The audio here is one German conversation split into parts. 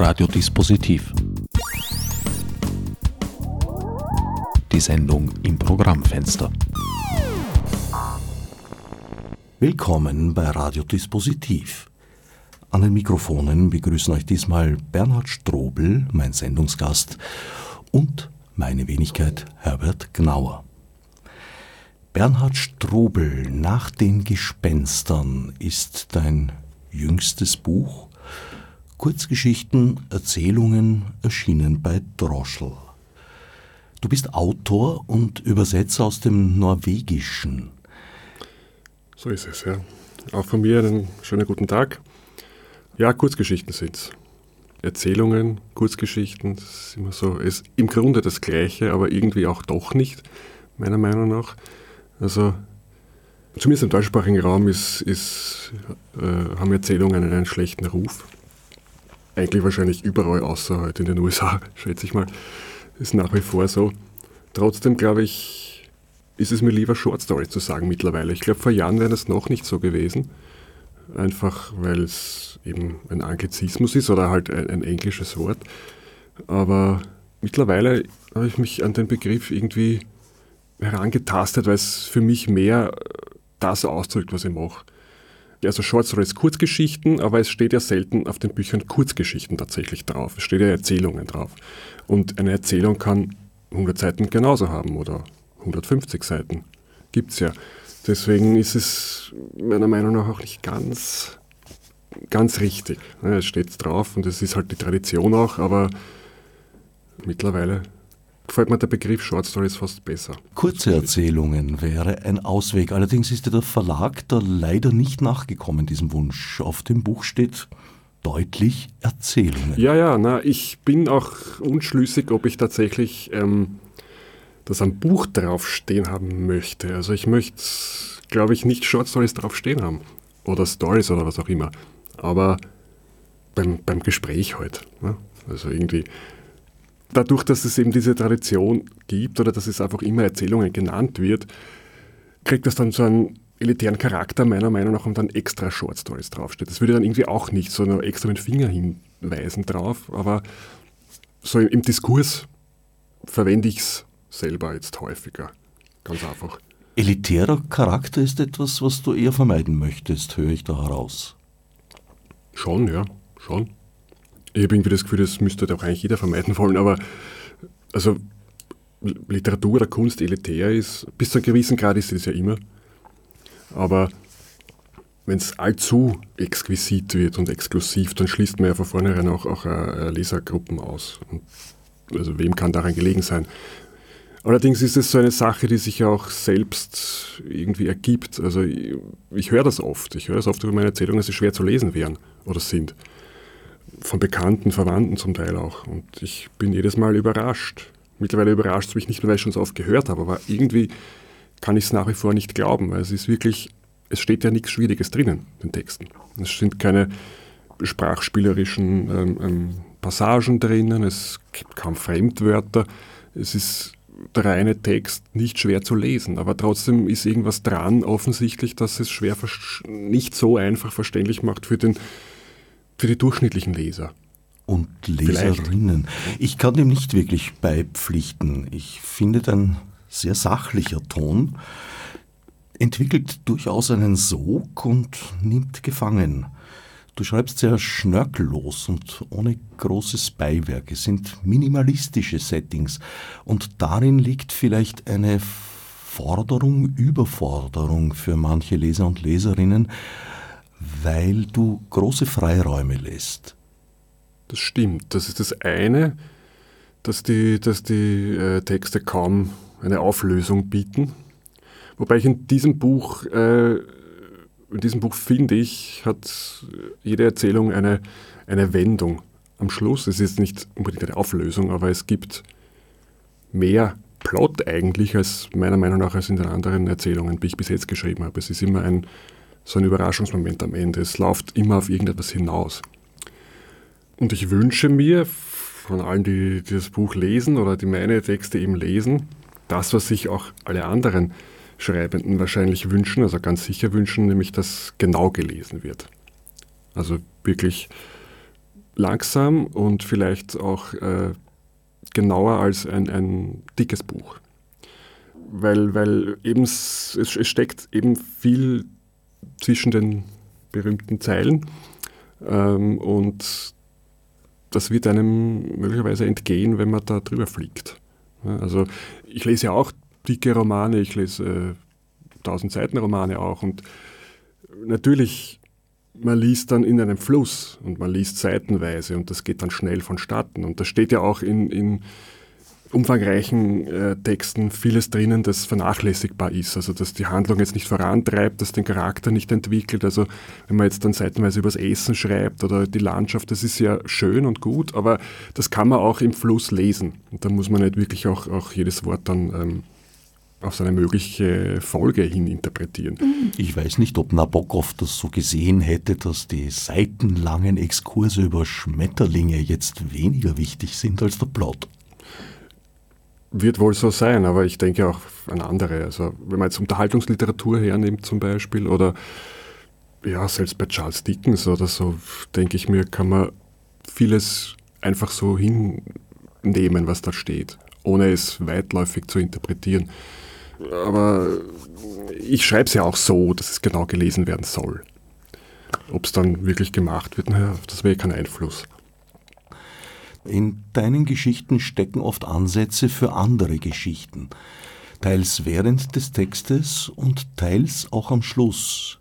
Radiodispositiv. Die Sendung im Programmfenster. Willkommen bei Radiodispositiv. An den Mikrofonen begrüßen euch diesmal Bernhard Strobel, mein Sendungsgast, und meine Wenigkeit Herbert Gnauer. Bernhard Strobel nach den Gespenstern ist dein jüngstes Buch Kurzgeschichten, Erzählungen erschienen bei Droschel. Du bist Autor und Übersetzer aus dem Norwegischen. So ist es, ja. Auch von mir einen schönen guten Tag. Ja, Kurzgeschichten sind. Erzählungen, Kurzgeschichten, das ist immer so, ist im Grunde das Gleiche, aber irgendwie auch doch nicht, meiner Meinung nach. Also, zumindest im deutschsprachigen Raum ist, ist, äh, haben Erzählungen einen schlechten Ruf eigentlich wahrscheinlich überall, außer halt in den USA, schätze ich mal, ist nach wie vor so. Trotzdem glaube ich, ist es mir lieber Short Story zu sagen mittlerweile. Ich glaube, vor Jahren wäre das noch nicht so gewesen. Einfach weil es eben ein Anglizismus ist oder halt ein, ein englisches Wort. Aber mittlerweile habe ich mich an den Begriff irgendwie herangetastet, weil es für mich mehr das ausdrückt, was ich mache also Short Stories Kurzgeschichten, aber es steht ja selten auf den Büchern Kurzgeschichten tatsächlich drauf. Es steht ja Erzählungen drauf. Und eine Erzählung kann 100 Seiten genauso haben oder 150 Seiten. Gibt es ja. Deswegen ist es meiner Meinung nach auch nicht ganz, ganz richtig. Es steht drauf und es ist halt die Tradition auch, aber mittlerweile gefällt mir der Begriff Short Stories fast besser. Kurze Erzählungen wäre ein Ausweg. Allerdings ist der Verlag da leider nicht nachgekommen, diesem Wunsch. Auf dem Buch steht deutlich Erzählungen. Ja, ja, na, ich bin auch unschlüssig, ob ich tatsächlich ähm, das am Buch draufstehen haben möchte. Also ich möchte, glaube ich, nicht Short Stories draufstehen haben. Oder Stories oder was auch immer. Aber beim, beim Gespräch heute. Halt, ne? Also irgendwie dadurch, dass es eben diese Tradition gibt oder dass es einfach immer Erzählungen genannt wird, kriegt das dann so einen elitären Charakter, meiner Meinung nach, und dann extra Short Stories draufsteht. Das würde dann irgendwie auch nicht so nur extra mit Finger hinweisen drauf, aber so im, im Diskurs verwende ich es selber jetzt häufiger. Ganz einfach. Elitärer Charakter ist etwas, was du eher vermeiden möchtest, höre ich da heraus. Schon, ja, schon. Ich habe irgendwie das Gefühl, das müsste doch eigentlich jeder vermeiden wollen, aber also Literatur oder Kunst elitär ist, bis zu einem gewissen Grad ist es ja immer. Aber wenn es allzu exquisit wird und exklusiv, dann schließt man ja von vornherein auch, auch uh, Lesergruppen aus. Und also wem kann daran gelegen sein? Allerdings ist es so eine Sache, die sich ja auch selbst irgendwie ergibt. Also ich, ich höre das oft. Ich höre das oft über meine Erzählungen, dass sie schwer zu lesen wären oder sind von Bekannten, Verwandten zum Teil auch. Und ich bin jedes Mal überrascht. Mittlerweile überrascht es mich nicht nur, weil ich schon so oft gehört habe, aber irgendwie kann ich es nach wie vor nicht glauben, weil es ist wirklich, es steht ja nichts Schwieriges drinnen, in den Texten. Es sind keine sprachspielerischen ähm, ähm, Passagen drinnen, es gibt kaum Fremdwörter, es ist der reine Text nicht schwer zu lesen, aber trotzdem ist irgendwas dran, offensichtlich, dass es schwer nicht so einfach verständlich macht für den für die durchschnittlichen Leser. Und Leserinnen. Vielleicht. Ich kann dem nicht wirklich beipflichten. Ich finde dein sehr sachlicher Ton entwickelt durchaus einen Sog und nimmt gefangen. Du schreibst sehr schnörkellos und ohne großes Beiwerk. Es sind minimalistische Settings und darin liegt vielleicht eine Forderung, Überforderung für manche Leser und Leserinnen, weil du große Freiräume lässt. Das stimmt. Das ist das eine, dass die, dass die äh, Texte kaum eine Auflösung bieten. Wobei ich in diesem Buch, äh, in diesem Buch finde ich, hat jede Erzählung eine, eine Wendung am Schluss. Es ist nicht unbedingt eine Auflösung, aber es gibt mehr Plot eigentlich als meiner Meinung nach als in den anderen Erzählungen, die ich bis jetzt geschrieben habe. Es ist immer ein, so ein Überraschungsmoment am Ende. Es läuft immer auf irgendetwas hinaus. Und ich wünsche mir von allen, die, die das Buch lesen oder die meine Texte eben lesen, das, was sich auch alle anderen Schreibenden wahrscheinlich wünschen, also ganz sicher wünschen, nämlich dass genau gelesen wird. Also wirklich langsam und vielleicht auch äh, genauer als ein, ein dickes Buch. Weil, weil eben es, es steckt eben viel zwischen den berühmten Zeilen ähm, und das wird einem möglicherweise entgehen, wenn man da drüber fliegt. Also ich lese ja auch dicke Romane, ich lese äh, 1000 Seiten Romane auch und natürlich man liest dann in einem Fluss und man liest seitenweise und das geht dann schnell vonstatten. Und da steht ja auch in, in umfangreichen äh, Texten vieles drinnen, das vernachlässigbar ist. Also dass die Handlung jetzt nicht vorantreibt, dass den Charakter nicht entwickelt. Also wenn man jetzt dann seitenweise übers Essen schreibt oder die Landschaft, das ist ja schön und gut, aber das kann man auch im Fluss lesen. Und da muss man nicht wirklich auch, auch jedes Wort dann ähm, auf seine mögliche Folge hin interpretieren. Mhm. Ich weiß nicht, ob Nabokov das so gesehen hätte, dass die seitenlangen Exkurse über Schmetterlinge jetzt weniger wichtig sind als der Plot. Wird wohl so sein, aber ich denke auch an andere. Also wenn man jetzt Unterhaltungsliteratur hernimmt zum Beispiel oder ja, selbst bei Charles Dickens oder so, denke ich mir, kann man vieles einfach so hinnehmen, was da steht, ohne es weitläufig zu interpretieren. Aber ich schreibe es ja auch so, dass es genau gelesen werden soll. Ob es dann wirklich gemacht wird, naja, das wäre kein Einfluss. In deinen Geschichten stecken oft Ansätze für andere Geschichten, teils während des Textes und teils auch am Schluss.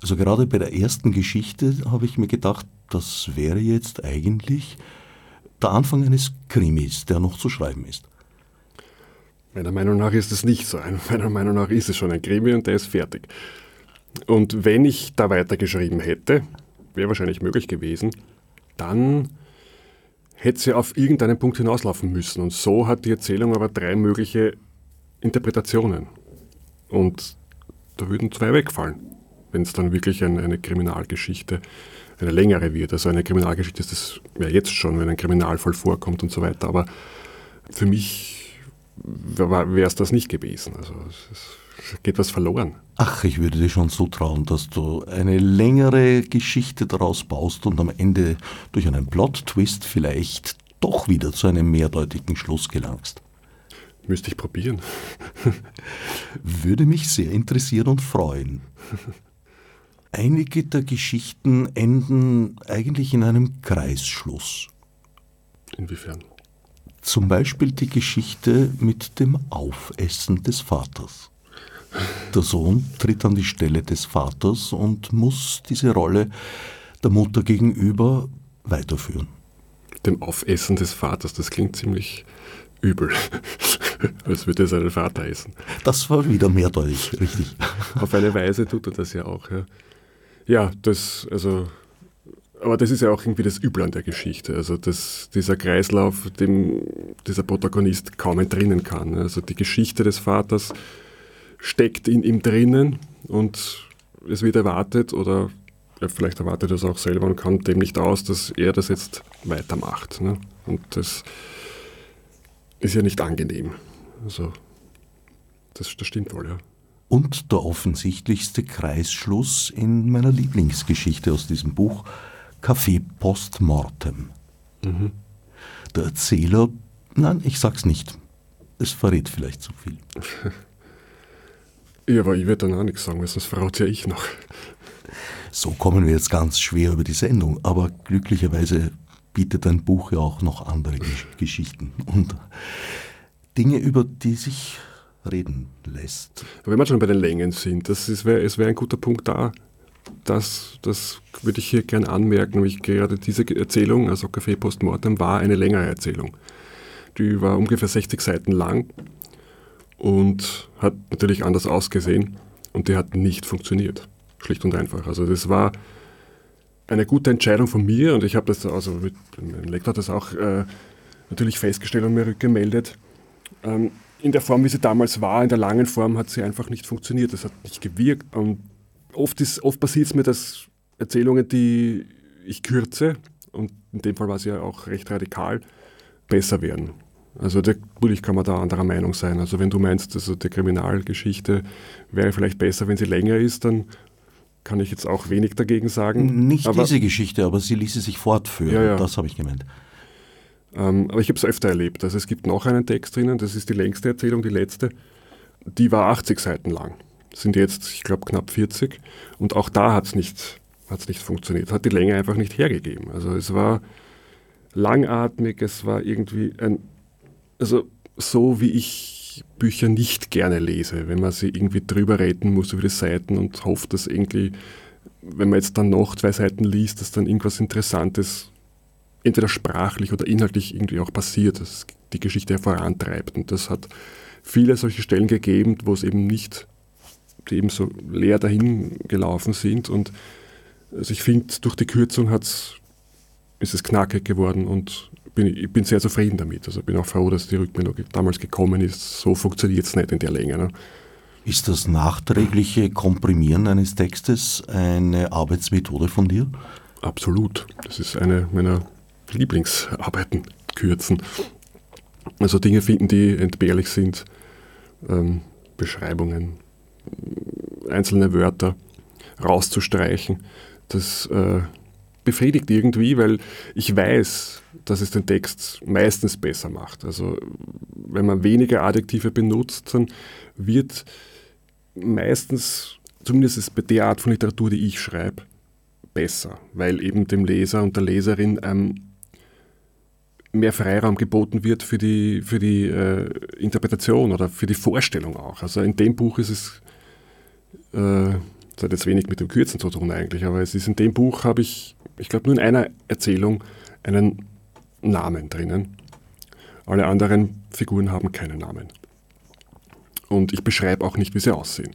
Also gerade bei der ersten Geschichte habe ich mir gedacht, das wäre jetzt eigentlich der Anfang eines Krimis, der noch zu schreiben ist. Meiner Meinung nach ist es nicht so. Meiner Meinung nach ist es schon ein Krimi und der ist fertig. Und wenn ich da weitergeschrieben hätte, wäre wahrscheinlich möglich gewesen, dann hätte sie auf irgendeinen Punkt hinauslaufen müssen. Und so hat die Erzählung aber drei mögliche Interpretationen. Und da würden zwei wegfallen, wenn es dann wirklich ein, eine Kriminalgeschichte, eine längere wird. Also eine Kriminalgeschichte ist das ja jetzt schon, wenn ein Kriminalfall vorkommt und so weiter. Aber für mich wäre es das nicht gewesen. Also es geht was verloren. Ach, ich würde dir schon so trauen, dass du eine längere Geschichte daraus baust und am Ende durch einen Plot-Twist vielleicht doch wieder zu einem mehrdeutigen Schluss gelangst. Müsste ich probieren. würde mich sehr interessieren und freuen. Einige der Geschichten enden eigentlich in einem Kreisschluss. Inwiefern? Zum Beispiel die Geschichte mit dem Aufessen des Vaters. Der Sohn tritt an die Stelle des Vaters und muss diese Rolle der Mutter gegenüber weiterführen. Dem Aufessen des Vaters, das klingt ziemlich übel, als würde er seinen Vater essen. Das war wieder mehrdeutig, richtig. Auf eine Weise tut er das ja auch. Ja, ja das, also aber das ist ja auch irgendwie das Übel an der Geschichte. Also dass dieser Kreislauf, dem dieser Protagonist kaum entrinnen kann. Also die Geschichte des Vaters steckt in ihm drinnen und es wird erwartet oder er vielleicht erwartet er es auch selber und kann dem nicht aus, dass er das jetzt weitermacht. Ne? Und das ist ja nicht angenehm. Also das, das stimmt wohl, ja. Und der offensichtlichste Kreisschluss in meiner Lieblingsgeschichte aus diesem Buch – Café Postmortem. Mhm. Der Erzähler, nein, ich sag's nicht. Es verrät vielleicht zu viel. ja, aber ich werde dann auch nichts sagen, weil sonst verrate ja ich noch. So kommen wir jetzt ganz schwer über die Sendung, aber glücklicherweise bietet ein Buch ja auch noch andere Geschichten und Dinge, über die sich reden lässt. wenn wir schon bei den Längen sind, das wäre wär ein guter Punkt da, das, das würde ich hier gerne anmerken, nämlich gerade diese Erzählung, also Café Postmortem, war eine längere Erzählung. Die war ungefähr 60 Seiten lang und hat natürlich anders ausgesehen und die hat nicht funktioniert. Schlicht und einfach. Also das war eine gute Entscheidung von mir und ich habe das, also mit, mein Lektor hat das auch äh, natürlich festgestellt und mir rückgemeldet. Ähm, in der Form, wie sie damals war, in der langen Form, hat sie einfach nicht funktioniert. Das hat nicht gewirkt und oft, oft passiert es mir, dass Erzählungen, die ich kürze, und in dem Fall war es ja auch recht radikal, besser werden. Also natürlich kann man da anderer Meinung sein. Also wenn du meinst, also die Kriminalgeschichte wäre vielleicht besser, wenn sie länger ist, dann kann ich jetzt auch wenig dagegen sagen. Nicht aber, diese Geschichte, aber sie ließe sich fortführen. Ja, ja. Das habe ich gemeint. Ähm, aber ich habe es öfter erlebt. Also es gibt noch einen Text drinnen, das ist die längste Erzählung, die letzte. Die war 80 Seiten lang. Sind jetzt, ich glaube, knapp 40. Und auch da hat es nicht, hat's nicht funktioniert. Hat die Länge einfach nicht hergegeben. Also es war langatmig, es war irgendwie ein, also so wie ich Bücher nicht gerne lese, wenn man sie irgendwie drüber reden muss über die Seiten und hofft, dass irgendwie, wenn man jetzt dann noch zwei Seiten liest, dass dann irgendwas Interessantes entweder sprachlich oder inhaltlich irgendwie auch passiert, dass die Geschichte vorantreibt. Und das hat viele solche Stellen gegeben, wo es eben nicht, die eben so leer dahin gelaufen sind. Und also ich finde, durch die Kürzung hat's, ist es knackig geworden und bin, ich bin sehr zufrieden damit. Also bin auch froh, dass die Rückmeldung damals gekommen ist. So funktioniert es nicht in der Länge. Ne? Ist das nachträgliche Komprimieren eines Textes eine Arbeitsmethode von dir? Absolut. Das ist eine meiner Lieblingsarbeiten kürzen. Also Dinge finden, die entbehrlich sind, ähm, Beschreibungen, einzelne Wörter rauszustreichen. Das äh, befriedigt irgendwie, weil ich weiß, dass es den Text meistens besser macht. Also wenn man weniger Adjektive benutzt, dann wird meistens, zumindest bei der Art von Literatur, die ich schreibe, besser, weil eben dem Leser und der Leserin ähm, mehr Freiraum geboten wird für die, für die äh, Interpretation oder für die Vorstellung auch. Also in dem Buch ist es, äh, das hat jetzt wenig mit dem Kürzen zu tun eigentlich, aber es ist in dem Buch habe ich, ich glaube nur in einer Erzählung einen Namen drinnen. Alle anderen Figuren haben keinen Namen. Und ich beschreibe auch nicht, wie sie aussehen.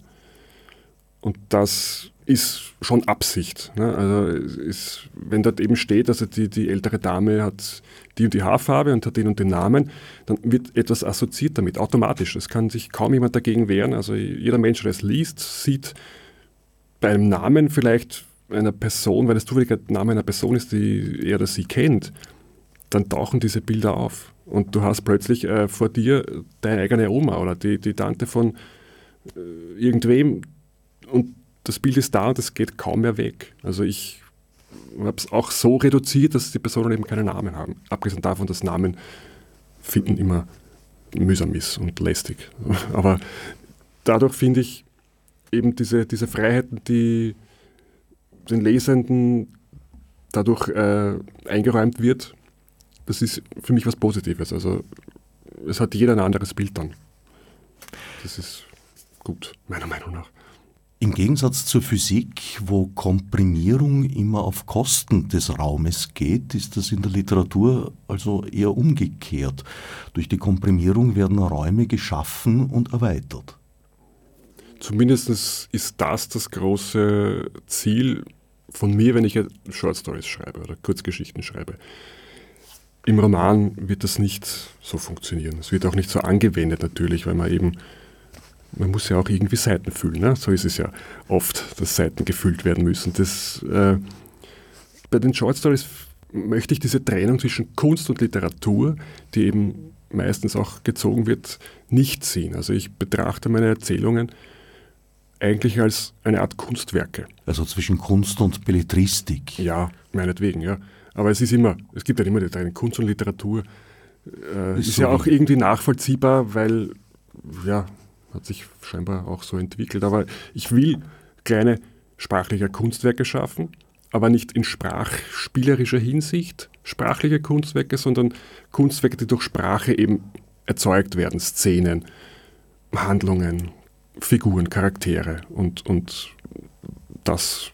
Und das ist schon Absicht. Ne? Also ist, wenn dort eben steht, also die, die ältere Dame hat die und die Haarfarbe und hat den und den Namen, dann wird etwas assoziiert damit, automatisch. Es kann sich kaum jemand dagegen wehren. Also jeder Mensch, der es liest, sieht bei einem Namen vielleicht einer Person, weil es zufällig ein Name einer Person ist, die er oder sie kennt, dann tauchen diese Bilder auf. Und du hast plötzlich äh, vor dir deine eigene Oma oder die, die Tante von äh, irgendwem und das Bild ist da und es geht kaum mehr weg. Also ich habe es auch so reduziert, dass die Personen eben keinen Namen haben. Abgesehen davon, dass Namen finden immer mühsam ist und lästig. Aber dadurch finde ich eben diese, diese Freiheiten, die den Lesenden dadurch äh, eingeräumt wird, das ist für mich was Positives. Also es hat jeder ein anderes Bild dann. Das ist gut, meiner Meinung nach. Im Gegensatz zur Physik, wo Komprimierung immer auf Kosten des Raumes geht, ist das in der Literatur also eher umgekehrt. Durch die Komprimierung werden Räume geschaffen und erweitert. Zumindest ist das das große Ziel von mir, wenn ich Short Stories schreibe oder Kurzgeschichten schreibe. Im Roman wird das nicht so funktionieren. Es wird auch nicht so angewendet natürlich, weil man eben man muss ja auch irgendwie Seiten füllen. Ne? So ist es ja oft, dass Seiten gefüllt werden müssen. Das, äh, bei den Short Stories möchte ich diese Trennung zwischen Kunst und Literatur, die eben meistens auch gezogen wird, nicht sehen. Also ich betrachte meine Erzählungen eigentlich als eine Art Kunstwerke. Also zwischen Kunst und Belletristik. Ja, meinetwegen, ja. Aber es ist immer, es gibt ja immer die Trennung Kunst und Literatur. Äh, ist, ist so ja auch irgendwie nachvollziehbar, weil ja, hat sich scheinbar auch so entwickelt. Aber ich will kleine sprachliche Kunstwerke schaffen, aber nicht in sprachspielerischer Hinsicht sprachliche Kunstwerke, sondern Kunstwerke, die durch Sprache eben erzeugt werden, Szenen, Handlungen, Figuren, Charaktere und, und das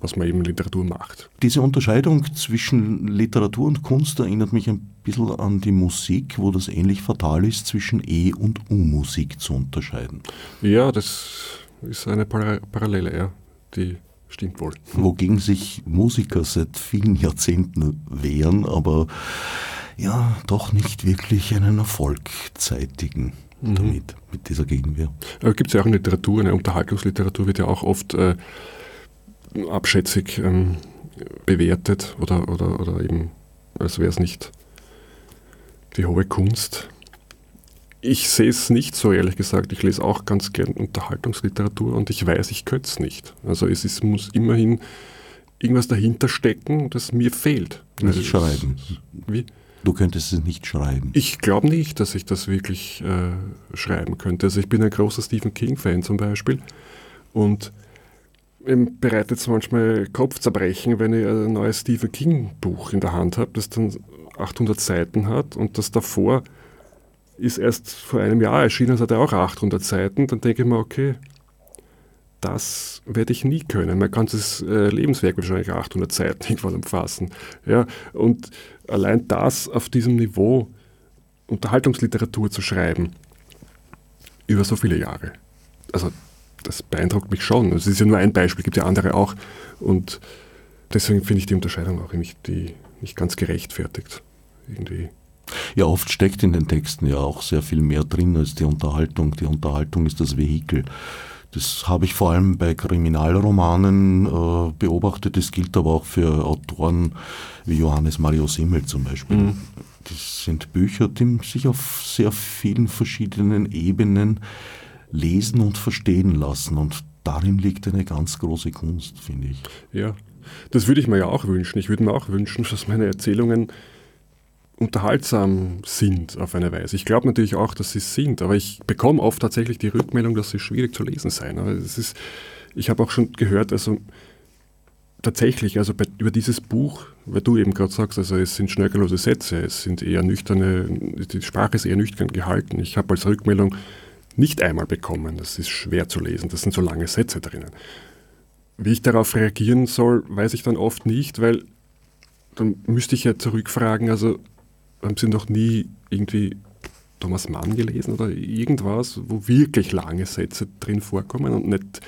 was man eben in Literatur macht. Diese Unterscheidung zwischen Literatur und Kunst erinnert mich ein bisschen an die Musik, wo das ähnlich fatal ist, zwischen E- und U-Musik zu unterscheiden. Ja, das ist eine Parallele, ja, die stimmt wohl. Wogegen sich Musiker seit vielen Jahrzehnten wehren, aber ja, doch nicht wirklich einen Erfolg zeitigen mhm. damit, mit dieser Gegenwehr. Gibt es ja auch in Literatur, eine Unterhaltungsliteratur wird ja auch oft äh, abschätzig ähm, bewertet oder, oder, oder eben, als wäre es nicht die hohe Kunst. ich sehe es nicht so, ehrlich gesagt. Ich lese auch ganz gern Unterhaltungsliteratur und ich weiß, ich könnte es nicht. Also es ist, muss immerhin irgendwas dahinter stecken, das mir fehlt. Nicht also schreiben. Wie? Du könntest es nicht schreiben. Ich glaube nicht, dass ich das wirklich äh, schreiben könnte. Also ich bin ein großer Stephen King-Fan zum Beispiel und ähm, bereitet es manchmal Kopfzerbrechen, wenn ich ein neues Stephen King-Buch in der Hand habe, das dann 800 Seiten hat und das davor ist erst vor einem Jahr erschienen, das hat er auch 800 Seiten, dann denke ich mir, okay, das werde ich nie können. Mein ganzes äh, Lebenswerk wahrscheinlich 800 Seiten irgendwann umfassen. Ja, und allein das auf diesem Niveau Unterhaltungsliteratur zu schreiben, über so viele Jahre. Also das beeindruckt mich schon. Es ist ja nur ein Beispiel, gibt ja andere auch. Und deswegen finde ich die Unterscheidung auch nicht, die, nicht ganz gerechtfertigt. Irgendwie. Ja, oft steckt in den Texten ja auch sehr viel mehr drin als die Unterhaltung. Die Unterhaltung ist das Vehikel. Das habe ich vor allem bei Kriminalromanen äh, beobachtet. Das gilt aber auch für Autoren wie Johannes Mario Simmel zum Beispiel. Mhm. Das sind Bücher, die sich auf sehr vielen verschiedenen Ebenen lesen und verstehen lassen. Und darin liegt eine ganz große Kunst, finde ich. Ja, das würde ich mir ja auch wünschen. Ich würde mir auch wünschen, dass meine Erzählungen unterhaltsam sind auf eine Weise. Ich glaube natürlich auch, dass sie sind, aber ich bekomme oft tatsächlich die Rückmeldung, dass sie schwierig zu lesen seien. Es ist, ich habe auch schon gehört, also tatsächlich, also bei, über dieses Buch, weil du eben gerade sagst, also es sind schnörkellose Sätze, es sind eher nüchterne, die Sprache ist eher nüchtern gehalten. Ich habe als Rückmeldung nicht einmal bekommen, das ist schwer zu lesen, das sind so lange Sätze drinnen. Wie ich darauf reagieren soll, weiß ich dann oft nicht, weil dann müsste ich ja zurückfragen, also haben Sie noch nie irgendwie Thomas Mann gelesen oder irgendwas, wo wirklich lange Sätze drin vorkommen und nicht,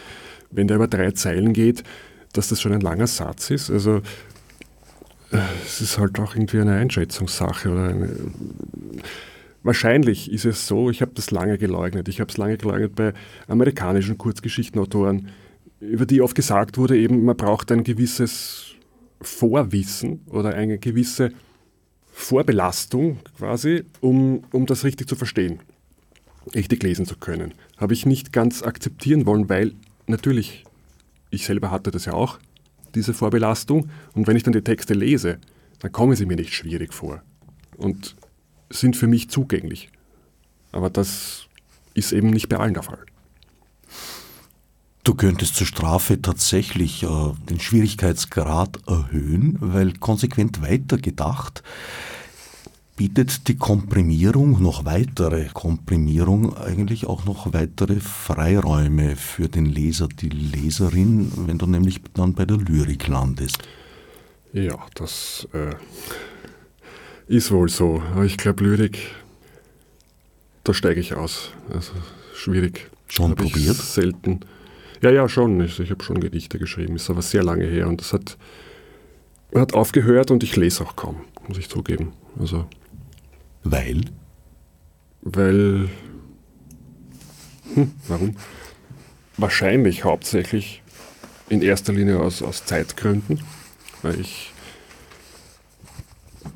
wenn der über drei Zeilen geht, dass das schon ein langer Satz ist. Also äh, es ist halt auch irgendwie eine Einschätzungssache oder eine, Wahrscheinlich ist es so, ich habe das lange geleugnet. Ich habe es lange geleugnet bei amerikanischen Kurzgeschichtenautoren, über die oft gesagt wurde, eben man braucht ein gewisses Vorwissen oder eine gewisse Vorbelastung quasi, um, um das richtig zu verstehen, richtig lesen zu können. Habe ich nicht ganz akzeptieren wollen, weil natürlich, ich selber hatte das ja auch, diese Vorbelastung. Und wenn ich dann die Texte lese, dann kommen sie mir nicht schwierig vor und sind für mich zugänglich. Aber das ist eben nicht bei allen der Fall. Du könntest zur Strafe tatsächlich äh, den Schwierigkeitsgrad erhöhen, weil konsequent weitergedacht bietet die Komprimierung, noch weitere Komprimierung, eigentlich auch noch weitere Freiräume für den Leser, die Leserin, wenn du nämlich dann bei der Lyrik landest. Ja, das äh, ist wohl so. Aber ich glaube, Lyrik, da steige ich aus. Also schwierig. Schon Hab probiert? selten. Ja, ja, schon. Ich, ich habe schon Gedichte geschrieben, ist aber sehr lange her und das hat, hat aufgehört und ich lese auch kaum, muss ich zugeben. Also, Weil? Weil. Hm, warum? Wahrscheinlich hauptsächlich in erster Linie aus, aus Zeitgründen, weil ich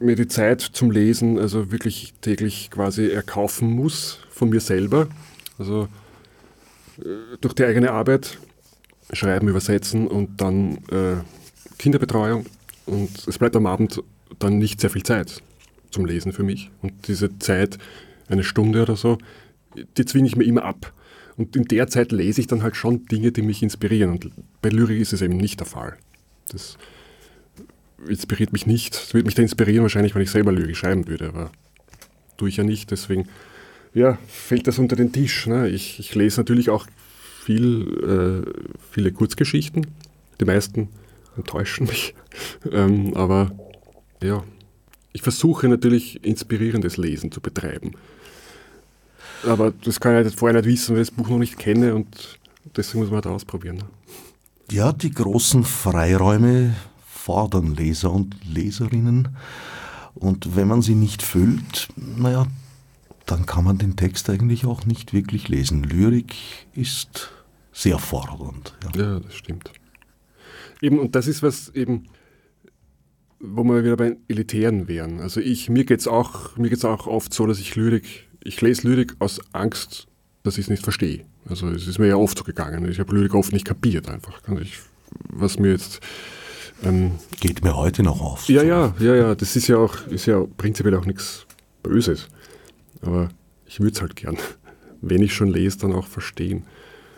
mir die Zeit zum Lesen also wirklich täglich quasi erkaufen muss von mir selber. Also durch die eigene Arbeit, Schreiben, Übersetzen und dann äh, Kinderbetreuung. Und es bleibt am Abend dann nicht sehr viel Zeit zum Lesen für mich. Und diese Zeit, eine Stunde oder so, die zwinge ich mir immer ab. Und in der Zeit lese ich dann halt schon Dinge, die mich inspirieren. Und bei Lyrik ist es eben nicht der Fall. Das inspiriert mich nicht. Es würde mich da inspirieren, wahrscheinlich, wenn ich selber Lyrik schreiben würde, aber tue ich ja nicht. Deswegen ja, fällt das unter den Tisch. Ne? Ich, ich, lese natürlich auch viel, äh, viele Kurzgeschichten. Die meisten enttäuschen mich. ähm, aber ja, ich versuche natürlich inspirierendes Lesen zu betreiben. Aber das kann ich halt vorher nicht wissen, weil ich das Buch noch nicht kenne und deswegen muss man halt ausprobieren. Ne? Ja, die großen Freiräume fordern Leser und Leserinnen. Und wenn man sie nicht füllt, naja, dann kann man den Text eigentlich auch nicht wirklich lesen. Lyrik ist sehr fordernd. Ja, ja das stimmt. Eben, und das ist was eben, wo wir wieder bei Elitären wären. Also ich, mir geht es auch, auch oft so, dass ich Lyrik ich lese Lyrik aus Angst, dass ich es nicht verstehe. Also es ist mir ja oft so gegangen. Ich habe Lyrik oft nicht kapiert einfach. Ich, was mir jetzt ähm, Geht mir heute noch auf. Ja, ja, ja, ja. Das ist ja auch, ist ja prinzipiell auch nichts Böses. Aber ich würde es halt gern, wenn ich schon lese, dann auch verstehen.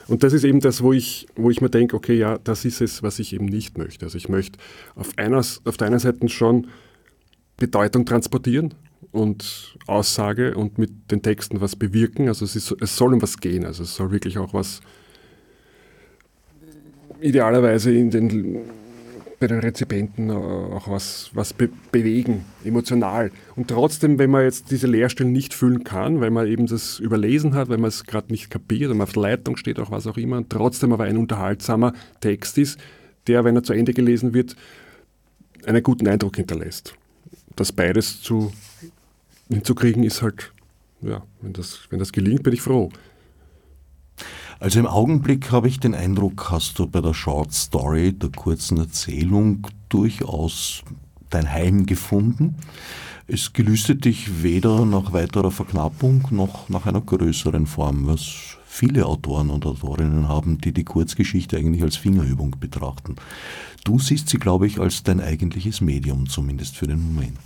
Und das ist eben das, wo ich, wo ich mir denke, okay, ja, das ist es, was ich eben nicht möchte. Also ich möchte auf, einer, auf der einen Seite schon Bedeutung transportieren und Aussage und mit den Texten was bewirken. Also es, ist, es soll um was gehen. Also es soll wirklich auch was idealerweise in den bei den Rezipienten auch was, was be bewegen, emotional. Und trotzdem, wenn man jetzt diese Leerstellen nicht füllen kann, weil man eben das überlesen hat, weil man es gerade nicht kapiert und man auf der Leitung steht, auch was auch immer, und trotzdem aber ein unterhaltsamer Text ist, der, wenn er zu Ende gelesen wird, einen guten Eindruck hinterlässt. Das beides zu, hinzukriegen ist halt, ja, wenn das, wenn das gelingt, bin ich froh. Also im Augenblick habe ich den Eindruck, hast du bei der Short Story, der kurzen Erzählung, durchaus dein Heim gefunden. Es gelüstet dich weder nach weiterer Verknappung noch nach einer größeren Form, was viele Autoren und Autorinnen haben, die die Kurzgeschichte eigentlich als Fingerübung betrachten. Du siehst sie, glaube ich, als dein eigentliches Medium, zumindest für den Moment.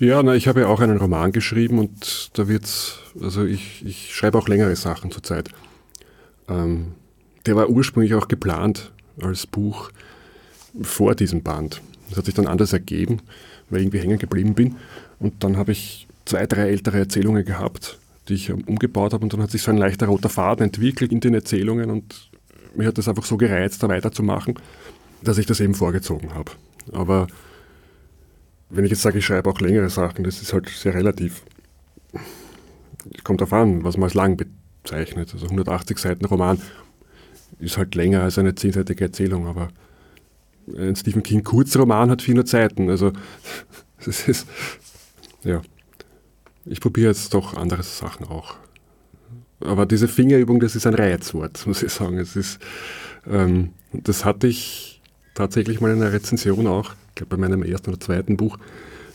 Ja, na, ich habe ja auch einen Roman geschrieben und da wird's, also ich, ich schreibe auch längere Sachen zurzeit. Ähm, der war ursprünglich auch geplant als Buch vor diesem Band. Das hat sich dann anders ergeben, weil ich irgendwie hängen geblieben bin. Und dann habe ich zwei, drei ältere Erzählungen gehabt, die ich umgebaut habe. Und dann hat sich so ein leichter roter Faden entwickelt in den Erzählungen. Und mir hat das einfach so gereizt, da weiterzumachen, dass ich das eben vorgezogen habe. Aber wenn ich jetzt sage, ich schreibe auch längere Sachen, das ist halt sehr relativ. Es kommt darauf an, was man als lang zeichnet. Also 180 Seiten Roman ist halt länger als eine zehnseitige Erzählung, aber ein Stephen King Kurzroman hat 400 Seiten. Also das ist, ja, ich probiere jetzt doch andere Sachen auch. Aber diese Fingerübung, das ist ein Reizwort, muss ich sagen. Es ist, ähm, das hatte ich tatsächlich mal in einer Rezension auch, ich glaube bei meinem ersten oder zweiten Buch.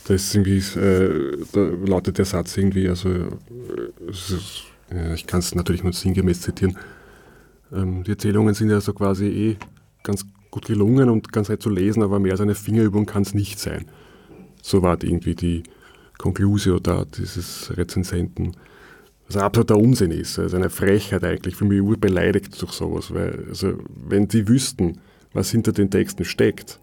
Da, irgendwie, äh, da lautet der Satz irgendwie, also äh, es ist ich kann es natürlich nur sinngemäß zitieren. Ähm, die Erzählungen sind ja so quasi eh ganz gut gelungen und ganz leicht zu lesen, aber mehr als eine Fingerübung kann es nicht sein. So war irgendwie die Conclusio da dieses Rezensenten. Was ein absoluter Unsinn ist, also eine Frechheit eigentlich, für mich urbeleidigt durch sowas, weil also wenn die wüssten, was hinter den Texten steckt,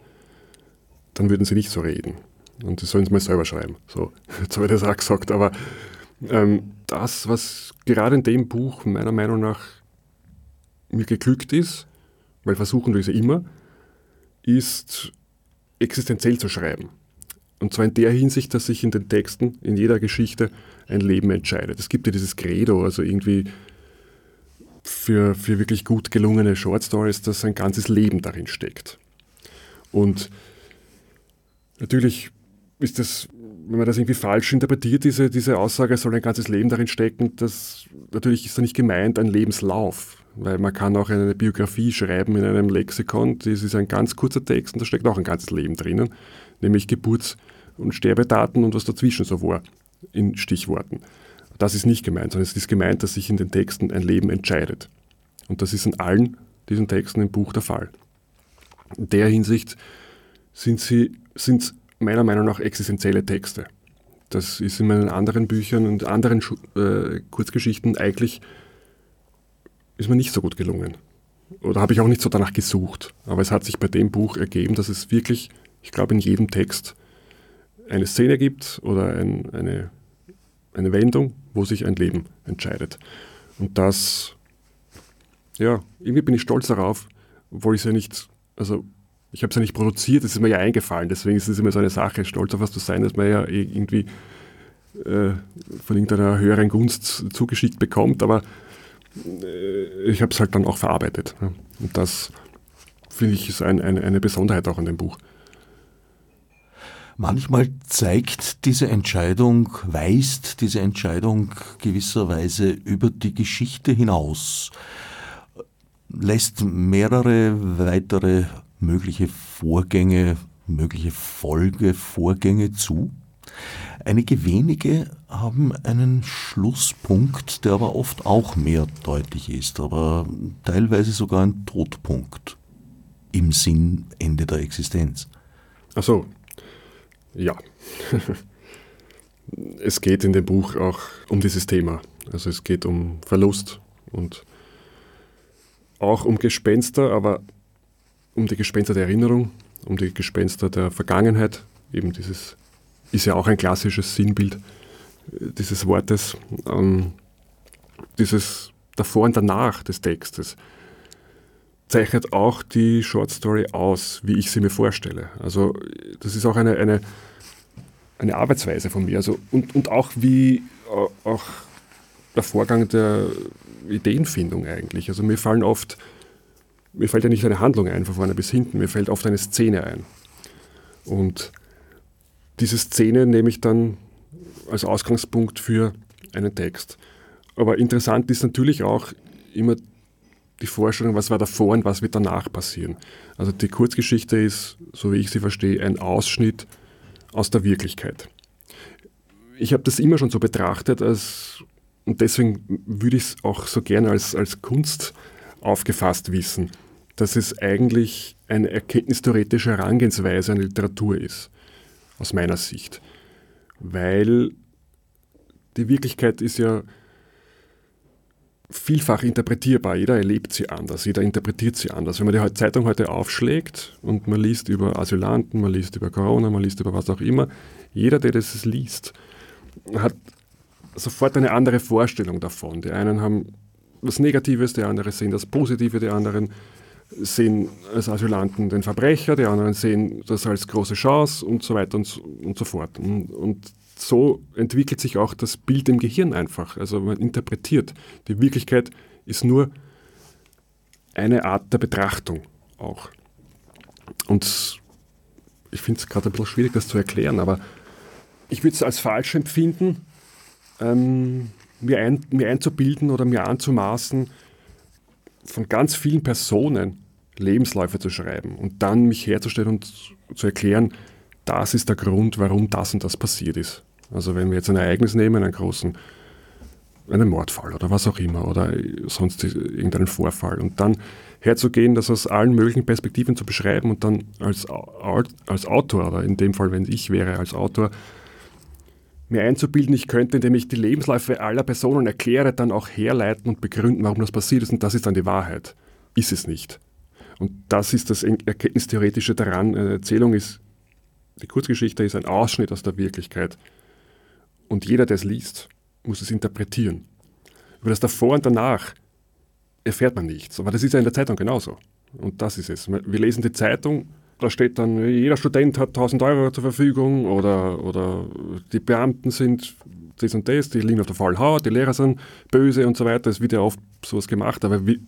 dann würden sie nicht so reden. Und das sollen sie mal selber schreiben. So, jetzt habe ich das auch gesagt, aber ähm, das, was gerade in dem Buch meiner Meinung nach mir geglückt ist, weil versuchen wir es ja immer, ist existenziell zu schreiben. Und zwar in der Hinsicht, dass sich in den Texten, in jeder Geschichte ein Leben entscheidet. Es gibt ja dieses Credo, also irgendwie für, für wirklich gut gelungene Short Stories, dass ein ganzes Leben darin steckt. Und natürlich ist das wenn man das irgendwie falsch interpretiert, diese, diese Aussage, soll ein ganzes Leben darin stecken, das natürlich ist da nicht gemeint ein Lebenslauf. Weil man kann auch eine Biografie schreiben in einem Lexikon, das ist ein ganz kurzer Text und da steckt auch ein ganzes Leben drinnen, nämlich Geburts- und Sterbedaten und was dazwischen so war, in Stichworten. Das ist nicht gemeint, sondern es ist gemeint, dass sich in den Texten ein Leben entscheidet. Und das ist in allen diesen Texten im Buch der Fall. In der Hinsicht sind sie, sind meiner Meinung nach existenzielle Texte. Das ist in meinen anderen Büchern und anderen äh, Kurzgeschichten eigentlich ist mir nicht so gut gelungen. Oder habe ich auch nicht so danach gesucht. Aber es hat sich bei dem Buch ergeben, dass es wirklich, ich glaube, in jedem Text eine Szene gibt oder ein, eine, eine Wendung, wo sich ein Leben entscheidet. Und das, ja, irgendwie bin ich stolz darauf, obwohl ich es ja nicht, also ich habe es ja nicht produziert, es ist mir ja eingefallen. Deswegen ist es immer so eine Sache, stolz auf was zu sein, dass man ja irgendwie äh, von irgendeiner höheren Gunst zugeschickt bekommt. Aber äh, ich habe es halt dann auch verarbeitet. Ne? Und das finde ich ist ein, ein, eine Besonderheit auch an dem Buch. Manchmal zeigt diese Entscheidung, weist diese Entscheidung gewisserweise über die Geschichte hinaus, lässt mehrere weitere mögliche Vorgänge, mögliche Folgevorgänge zu. Einige wenige haben einen Schlusspunkt, der aber oft auch mehrdeutig ist, aber teilweise sogar ein Todpunkt im Sinn Ende der Existenz. Ach so, ja. es geht in dem Buch auch um dieses Thema. Also es geht um Verlust und auch um Gespenster, aber um die Gespenster der Erinnerung, um die Gespenster der Vergangenheit. Eben dieses ist ja auch ein klassisches Sinnbild äh, dieses Wortes. Ähm, dieses davor und danach des Textes zeichnet auch die Short Story aus, wie ich sie mir vorstelle. Also das ist auch eine, eine, eine Arbeitsweise von mir. Also, und, und auch wie äh, auch der Vorgang der Ideenfindung eigentlich. Also mir fallen oft, mir fällt ja nicht eine Handlung ein, von vorne bis hinten, mir fällt oft eine Szene ein. Und diese Szene nehme ich dann als Ausgangspunkt für einen Text. Aber interessant ist natürlich auch immer die Vorstellung, was war davor und was wird danach passieren. Also die Kurzgeschichte ist, so wie ich sie verstehe, ein Ausschnitt aus der Wirklichkeit. Ich habe das immer schon so betrachtet, als, und deswegen würde ich es auch so gerne als, als Kunst aufgefasst wissen, dass es eigentlich eine erkenntnistheoretische Herangehensweise an Literatur ist, aus meiner Sicht. Weil die Wirklichkeit ist ja vielfach interpretierbar. Jeder erlebt sie anders, jeder interpretiert sie anders. Wenn man die Zeitung heute aufschlägt und man liest über Asylanten, man liest über Corona, man liest über was auch immer, jeder, der das liest, hat sofort eine andere Vorstellung davon. Die einen haben was Negatives, die anderen sehen das Positive, die anderen sehen als Asylanten den Verbrecher, die anderen sehen das als große Chance und so weiter und so, und so fort. Und, und so entwickelt sich auch das Bild im Gehirn einfach. Also man interpretiert. Die Wirklichkeit ist nur eine Art der Betrachtung auch. Und ich finde es gerade ein bisschen schwierig, das zu erklären, aber ich würde es als falsch empfinden, ähm, mir, ein, mir einzubilden oder mir anzumaßen, von ganz vielen Personen Lebensläufe zu schreiben und dann mich herzustellen und zu erklären, das ist der Grund, warum das und das passiert ist. Also wenn wir jetzt ein Ereignis nehmen, einen großen, einen Mordfall oder was auch immer oder sonst irgendeinen Vorfall und dann herzugehen, das aus allen möglichen Perspektiven zu beschreiben und dann als, als Autor oder in dem Fall, wenn ich wäre als Autor, mir einzubilden, ich könnte, indem ich die Lebensläufe aller Personen erkläre, dann auch herleiten und begründen, warum das passiert ist und das ist dann die Wahrheit. Ist es nicht. Und das ist das Erkenntnistheoretische daran. Eine Erzählung ist die Kurzgeschichte ist ein Ausschnitt aus der Wirklichkeit. Und jeder, der es liest, muss es interpretieren. Über das davor und danach erfährt man nichts. Aber das ist ja in der Zeitung genauso. Und das ist es. Wir lesen die Zeitung, da steht dann, jeder Student hat 1000 Euro zur Verfügung oder, oder die Beamten sind das und das, die liegen auf der vollen Haut, die Lehrer sind böse und so weiter. Es wird ja oft sowas gemacht, aber wir,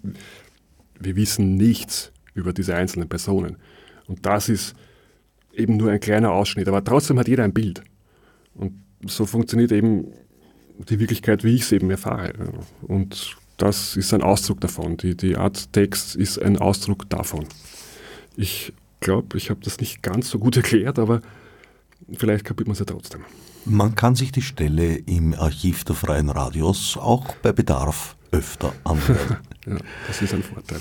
wir wissen nichts über diese einzelnen Personen. Und das ist eben nur ein kleiner Ausschnitt, aber trotzdem hat jeder ein Bild. Und so funktioniert eben die Wirklichkeit, wie ich es eben erfahre. Und das ist ein Ausdruck davon. Die, die Art Text ist ein Ausdruck davon. Ich glaube, ich habe das nicht ganz so gut erklärt, aber vielleicht kapiert man es ja trotzdem. Man kann sich die Stelle im Archiv der Freien Radios auch bei Bedarf öfter anhören. ja, das ist ein Vorteil.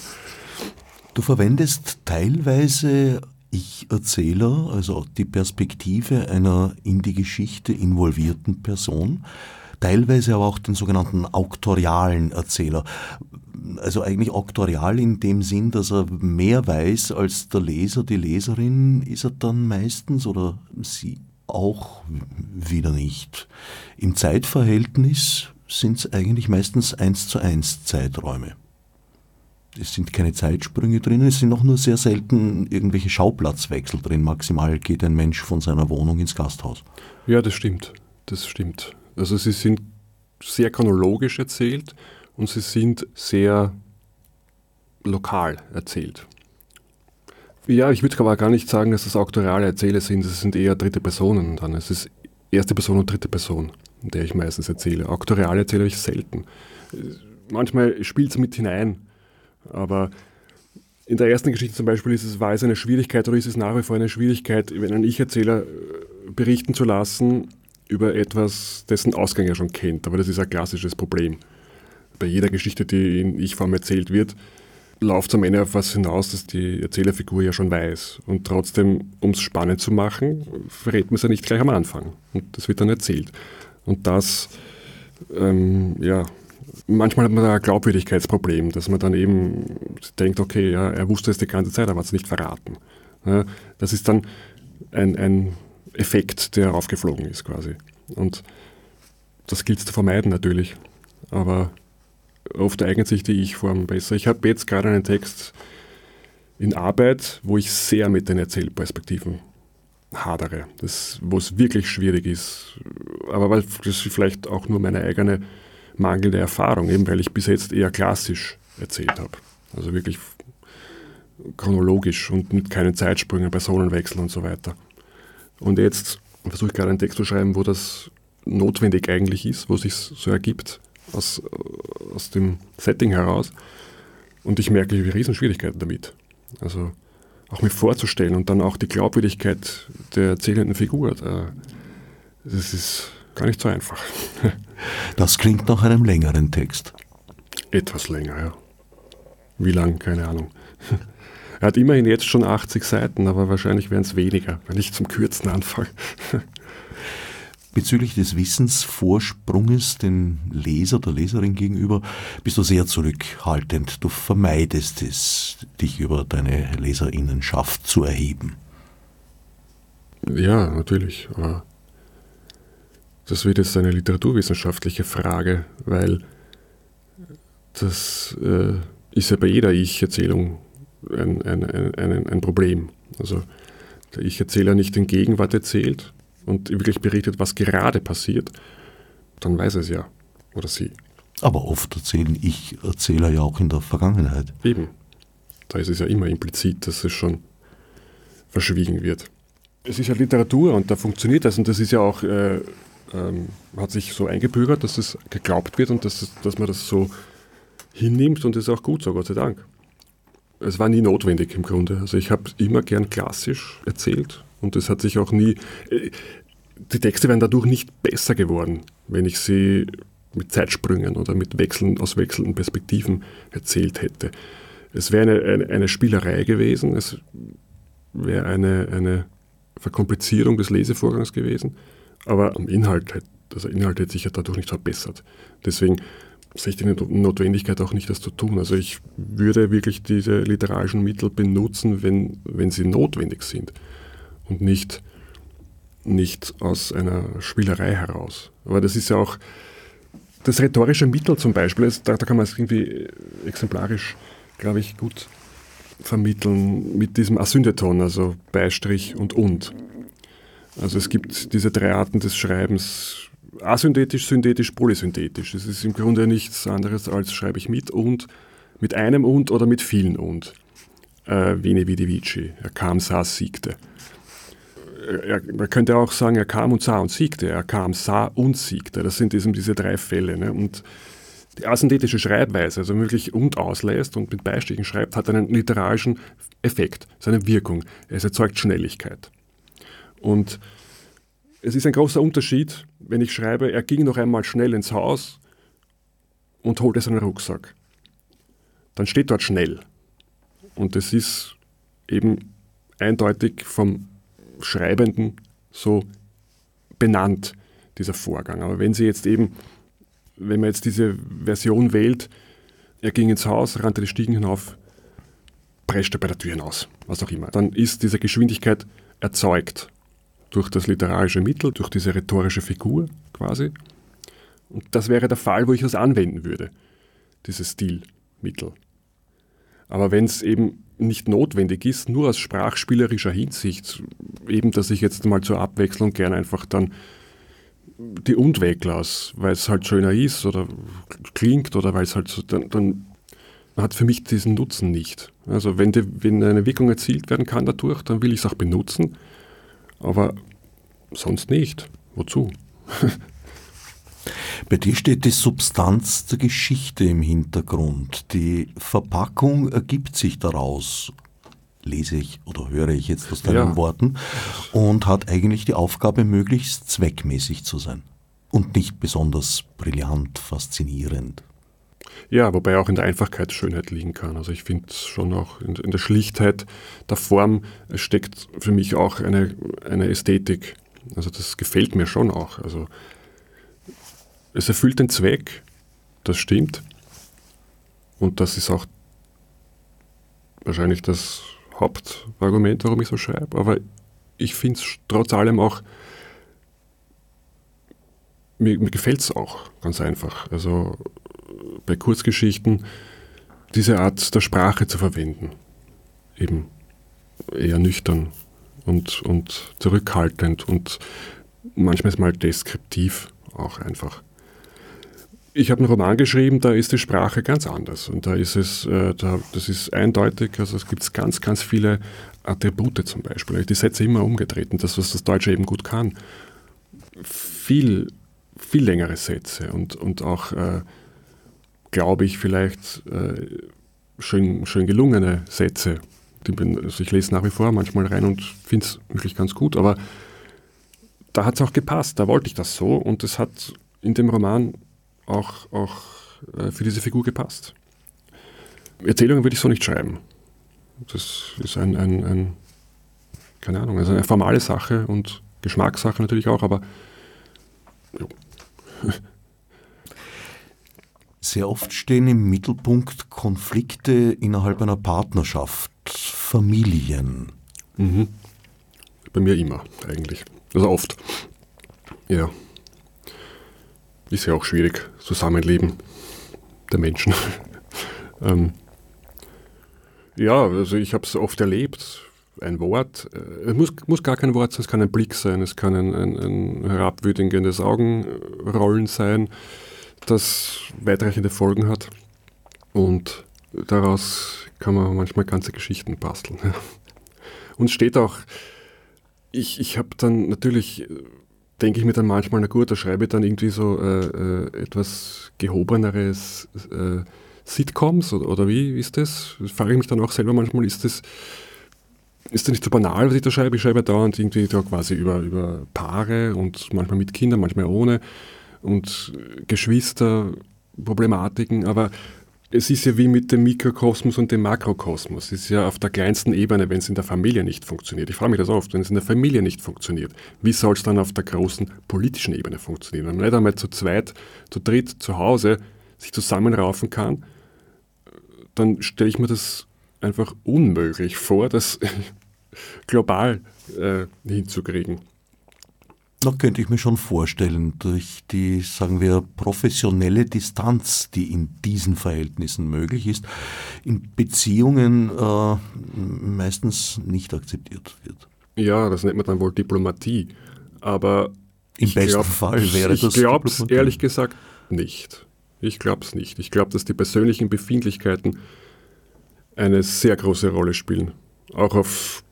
Du verwendest teilweise ich-Erzähler, also die Perspektive einer in die Geschichte involvierten Person, teilweise aber auch den sogenannten auktorialen Erzähler. Also eigentlich auktorial in dem Sinn, dass er mehr weiß als der Leser, die Leserin ist er dann meistens oder sie auch wieder nicht. Im Zeitverhältnis sind es eigentlich meistens eins zu eins Zeiträume es sind keine Zeitsprünge drin, es sind auch nur sehr selten irgendwelche Schauplatzwechsel drin. Maximal geht ein Mensch von seiner Wohnung ins Gasthaus. Ja, das stimmt. Das stimmt. Also sie sind sehr chronologisch erzählt und sie sind sehr lokal erzählt. Ja, ich würde aber gar nicht sagen, dass das auktoriale Erzähler sind. Es sind eher dritte Personen dann. Es ist erste Person und dritte Person, in der ich meistens erzähle. Auktoriale erzähle ich selten. Manchmal spielt es mit hinein, aber in der ersten Geschichte zum Beispiel ist es, war es eine Schwierigkeit oder ist es nach wie vor eine Schwierigkeit, wenn einen Ich-Erzähler äh, berichten zu lassen über etwas, dessen Ausgang er schon kennt. Aber das ist ein klassisches Problem. Bei jeder Geschichte, die in Ich-Form erzählt wird, läuft am Ende auf was hinaus, dass die Erzählerfigur ja schon weiß. Und trotzdem, um es spannend zu machen, verrät man es ja nicht gleich am Anfang. Und das wird dann erzählt. Und das, ähm, ja, manchmal hat man da ein Glaubwürdigkeitsproblem, dass man dann eben denkt, okay, ja, er wusste es die ganze Zeit, aber hat es nicht verraten. Ja, das ist dann ein, ein Effekt, der aufgeflogen ist quasi. Und das gilt zu vermeiden natürlich. Aber oft eignet sich die Ich-Form besser. Ich habe jetzt gerade einen Text in Arbeit, wo ich sehr mit den Erzählperspektiven hadere, wo es wirklich schwierig ist. Aber weil das vielleicht auch nur meine eigene mangelnde Erfahrung, eben weil ich bis jetzt eher klassisch erzählt habe. Also wirklich chronologisch und mit keinen Zeitsprüngen, Personenwechsel und so weiter. Und jetzt versuche ich gerade einen Text zu schreiben, wo das notwendig eigentlich ist, wo sich so ergibt aus, aus dem Setting heraus. Und ich merke, ich habe Riesenschwierigkeiten damit. Also auch mir vorzustellen und dann auch die Glaubwürdigkeit der erzählenden Figur. Das ist gar nicht so einfach. Das klingt nach einem längeren Text. Etwas länger, ja. Wie lang, keine Ahnung. Er hat immerhin jetzt schon 80 Seiten, aber wahrscheinlich werden es weniger, wenn ich zum Kürzen anfange. Bezüglich des Wissensvorsprunges den Leser, der Leserin gegenüber, bist du sehr zurückhaltend. Du vermeidest es, dich über deine Leserinnenschaft zu erheben. Ja, natürlich. Aber das wird jetzt eine literaturwissenschaftliche Frage, weil das äh, ist ja bei jeder Ich-Erzählung ein, ein, ein, ein, Problem. Also der Ich-Erzähler nicht in Gegenwart erzählt, und wirklich berichtet, was gerade passiert, dann weiß es ja. Oder sie. Aber oft erzählen ich Erzähler ja auch in der Vergangenheit. Eben. Da ist es ja immer implizit, dass es schon verschwiegen wird. Es ist ja Literatur und da funktioniert das und das ist ja auch, äh, ähm, hat sich so eingebürgert, dass es geglaubt wird und dass, dass man das so hinnimmt und das ist auch gut so, Gott sei Dank. Es war nie notwendig im Grunde. Also ich habe immer gern klassisch erzählt und das hat sich auch nie, äh, die Texte wären dadurch nicht besser geworden, wenn ich sie mit Zeitsprüngen oder mit Wechseln aus wechselnden Perspektiven erzählt hätte. Es wäre eine, eine, eine, Spielerei gewesen, es wäre eine, eine Verkomplizierung des Lesevorgangs gewesen, aber am Inhalt, also Inhalt hätte sich ja dadurch nicht verbessert. Deswegen sehe ich die Notwendigkeit auch nicht, das zu tun. Also ich würde wirklich diese literarischen Mittel benutzen, wenn, wenn sie notwendig sind und nicht, nicht aus einer Spielerei heraus. Aber das ist ja auch das rhetorische Mittel zum Beispiel, da, da kann man es irgendwie exemplarisch, glaube ich, gut vermitteln mit diesem Asyndeton, also Beistrich und und. Also es gibt diese drei Arten des Schreibens, asynthetisch, synthetisch, polysynthetisch. Es ist im Grunde nichts anderes als schreibe ich mit und, mit einem und oder mit vielen und. Äh, Veni Vidi Vici, er kam, saß, siegte er, man könnte auch sagen, er kam und sah und siegte. Er kam, sah und siegte. Das sind eben diese drei Fälle. Ne? Und die asynthetische Schreibweise, also wirklich und auslässt und mit Beistichen schreibt, hat einen literarischen Effekt, seine Wirkung. Es erzeugt Schnelligkeit. Und es ist ein großer Unterschied, wenn ich schreibe, er ging noch einmal schnell ins Haus und holte seinen Rucksack. Dann steht dort schnell. Und es ist eben eindeutig vom Schreibenden so benannt, dieser Vorgang. Aber wenn Sie jetzt eben, wenn man jetzt diese Version wählt, er ging ins Haus, rannte die Stiegen hinauf, preschte bei der Tür hinaus, was auch immer, dann ist diese Geschwindigkeit erzeugt durch das literarische Mittel, durch diese rhetorische Figur quasi. Und das wäre der Fall, wo ich das anwenden würde, dieses Stilmittel. Aber wenn es eben nicht notwendig ist, nur aus sprachspielerischer Hinsicht, eben, dass ich jetzt mal zur Abwechslung gern einfach dann die und weglasse, weil es halt schöner ist oder klingt oder weil es halt so, dann, dann hat für mich diesen Nutzen nicht. Also wenn, die, wenn eine Wirkung erzielt werden kann dadurch, dann will ich es auch benutzen, aber sonst nicht. Wozu? Bei dir steht die Substanz der Geschichte im Hintergrund. Die Verpackung ergibt sich daraus. lese ich oder höre ich jetzt aus deinen ja. Worten, und hat eigentlich die Aufgabe, möglichst zweckmäßig zu sein und nicht besonders brillant, faszinierend. Ja, wobei auch in der Einfachkeit Schönheit liegen kann. Also ich finde schon auch in, in, der Schlichtheit der Form steckt für mich auch eine, eine Ästhetik. Also das gefällt mir schon auch. Also es erfüllt den Zweck, das stimmt. Und das ist auch wahrscheinlich das Hauptargument, warum ich so schreibe. Aber ich finde es trotz allem auch, mir, mir gefällt es auch ganz einfach. Also bei Kurzgeschichten diese Art der Sprache zu verwenden. Eben eher nüchtern und, und zurückhaltend und manchmal mal deskriptiv auch einfach. Ich habe einen Roman geschrieben, da ist die Sprache ganz anders und da ist es, äh, da, das ist eindeutig, also es gibt ganz, ganz viele Attribute zum Beispiel. Die Sätze immer umgedreht und das, was das Deutsche eben gut kann. Viel, viel längere Sätze und, und auch äh, glaube ich, vielleicht äh, schön, schön gelungene Sätze. Also ich lese nach wie vor manchmal rein und finde es wirklich ganz gut, aber da hat es auch gepasst, da wollte ich das so und es hat in dem Roman auch, auch äh, für diese Figur gepasst. Erzählungen würde ich so nicht schreiben. Das ist ein, ein, ein keine Ahnung, also eine formale Sache und Geschmackssache natürlich auch, aber jo. Sehr oft stehen im Mittelpunkt Konflikte innerhalb einer Partnerschaft, Familien. Mhm. Bei mir immer eigentlich. Also oft. Ja. Ist ja auch schwierig, Zusammenleben der Menschen. ähm, ja, also ich habe es oft erlebt. Ein Wort, äh, es muss, muss gar kein Wort sein, es kann ein Blick sein, es kann ein, ein, ein herabwürdigendes Augenrollen sein das weitreichende Folgen hat. Und daraus kann man manchmal ganze Geschichten basteln. Und steht auch, ich, ich habe dann natürlich, denke ich mir dann manchmal, na gut, da schreibe ich dann irgendwie so äh, äh, etwas gehobeneres äh, Sitcoms oder, oder wie ist das? Frage ich mich dann auch selber manchmal, ist das, ist das nicht so banal, was ich da schreibe? Ich schreibe dauernd irgendwie da quasi über, über Paare und manchmal mit Kindern, manchmal ohne und Geschwisterproblematiken, aber es ist ja wie mit dem Mikrokosmos und dem Makrokosmos. Es ist ja auf der kleinsten Ebene, wenn es in der Familie nicht funktioniert. Ich frage mich das oft, wenn es in der Familie nicht funktioniert, wie soll es dann auf der großen politischen Ebene funktionieren? Wenn man nicht einmal zu zweit, zu dritt zu Hause sich zusammenraufen kann, dann stelle ich mir das einfach unmöglich vor, das global äh, hinzukriegen. Da könnte ich mir schon vorstellen, durch die, sagen wir, professionelle Distanz, die in diesen Verhältnissen möglich ist, in Beziehungen äh, meistens nicht akzeptiert wird. Ja, das nennt man dann wohl Diplomatie. Aber im besten glaub, Fall wäre ich das. Ich glaube es ehrlich gesagt nicht. Ich glaube es nicht. Ich glaube, dass die persönlichen Befindlichkeiten eine sehr große Rolle spielen. Auch auf,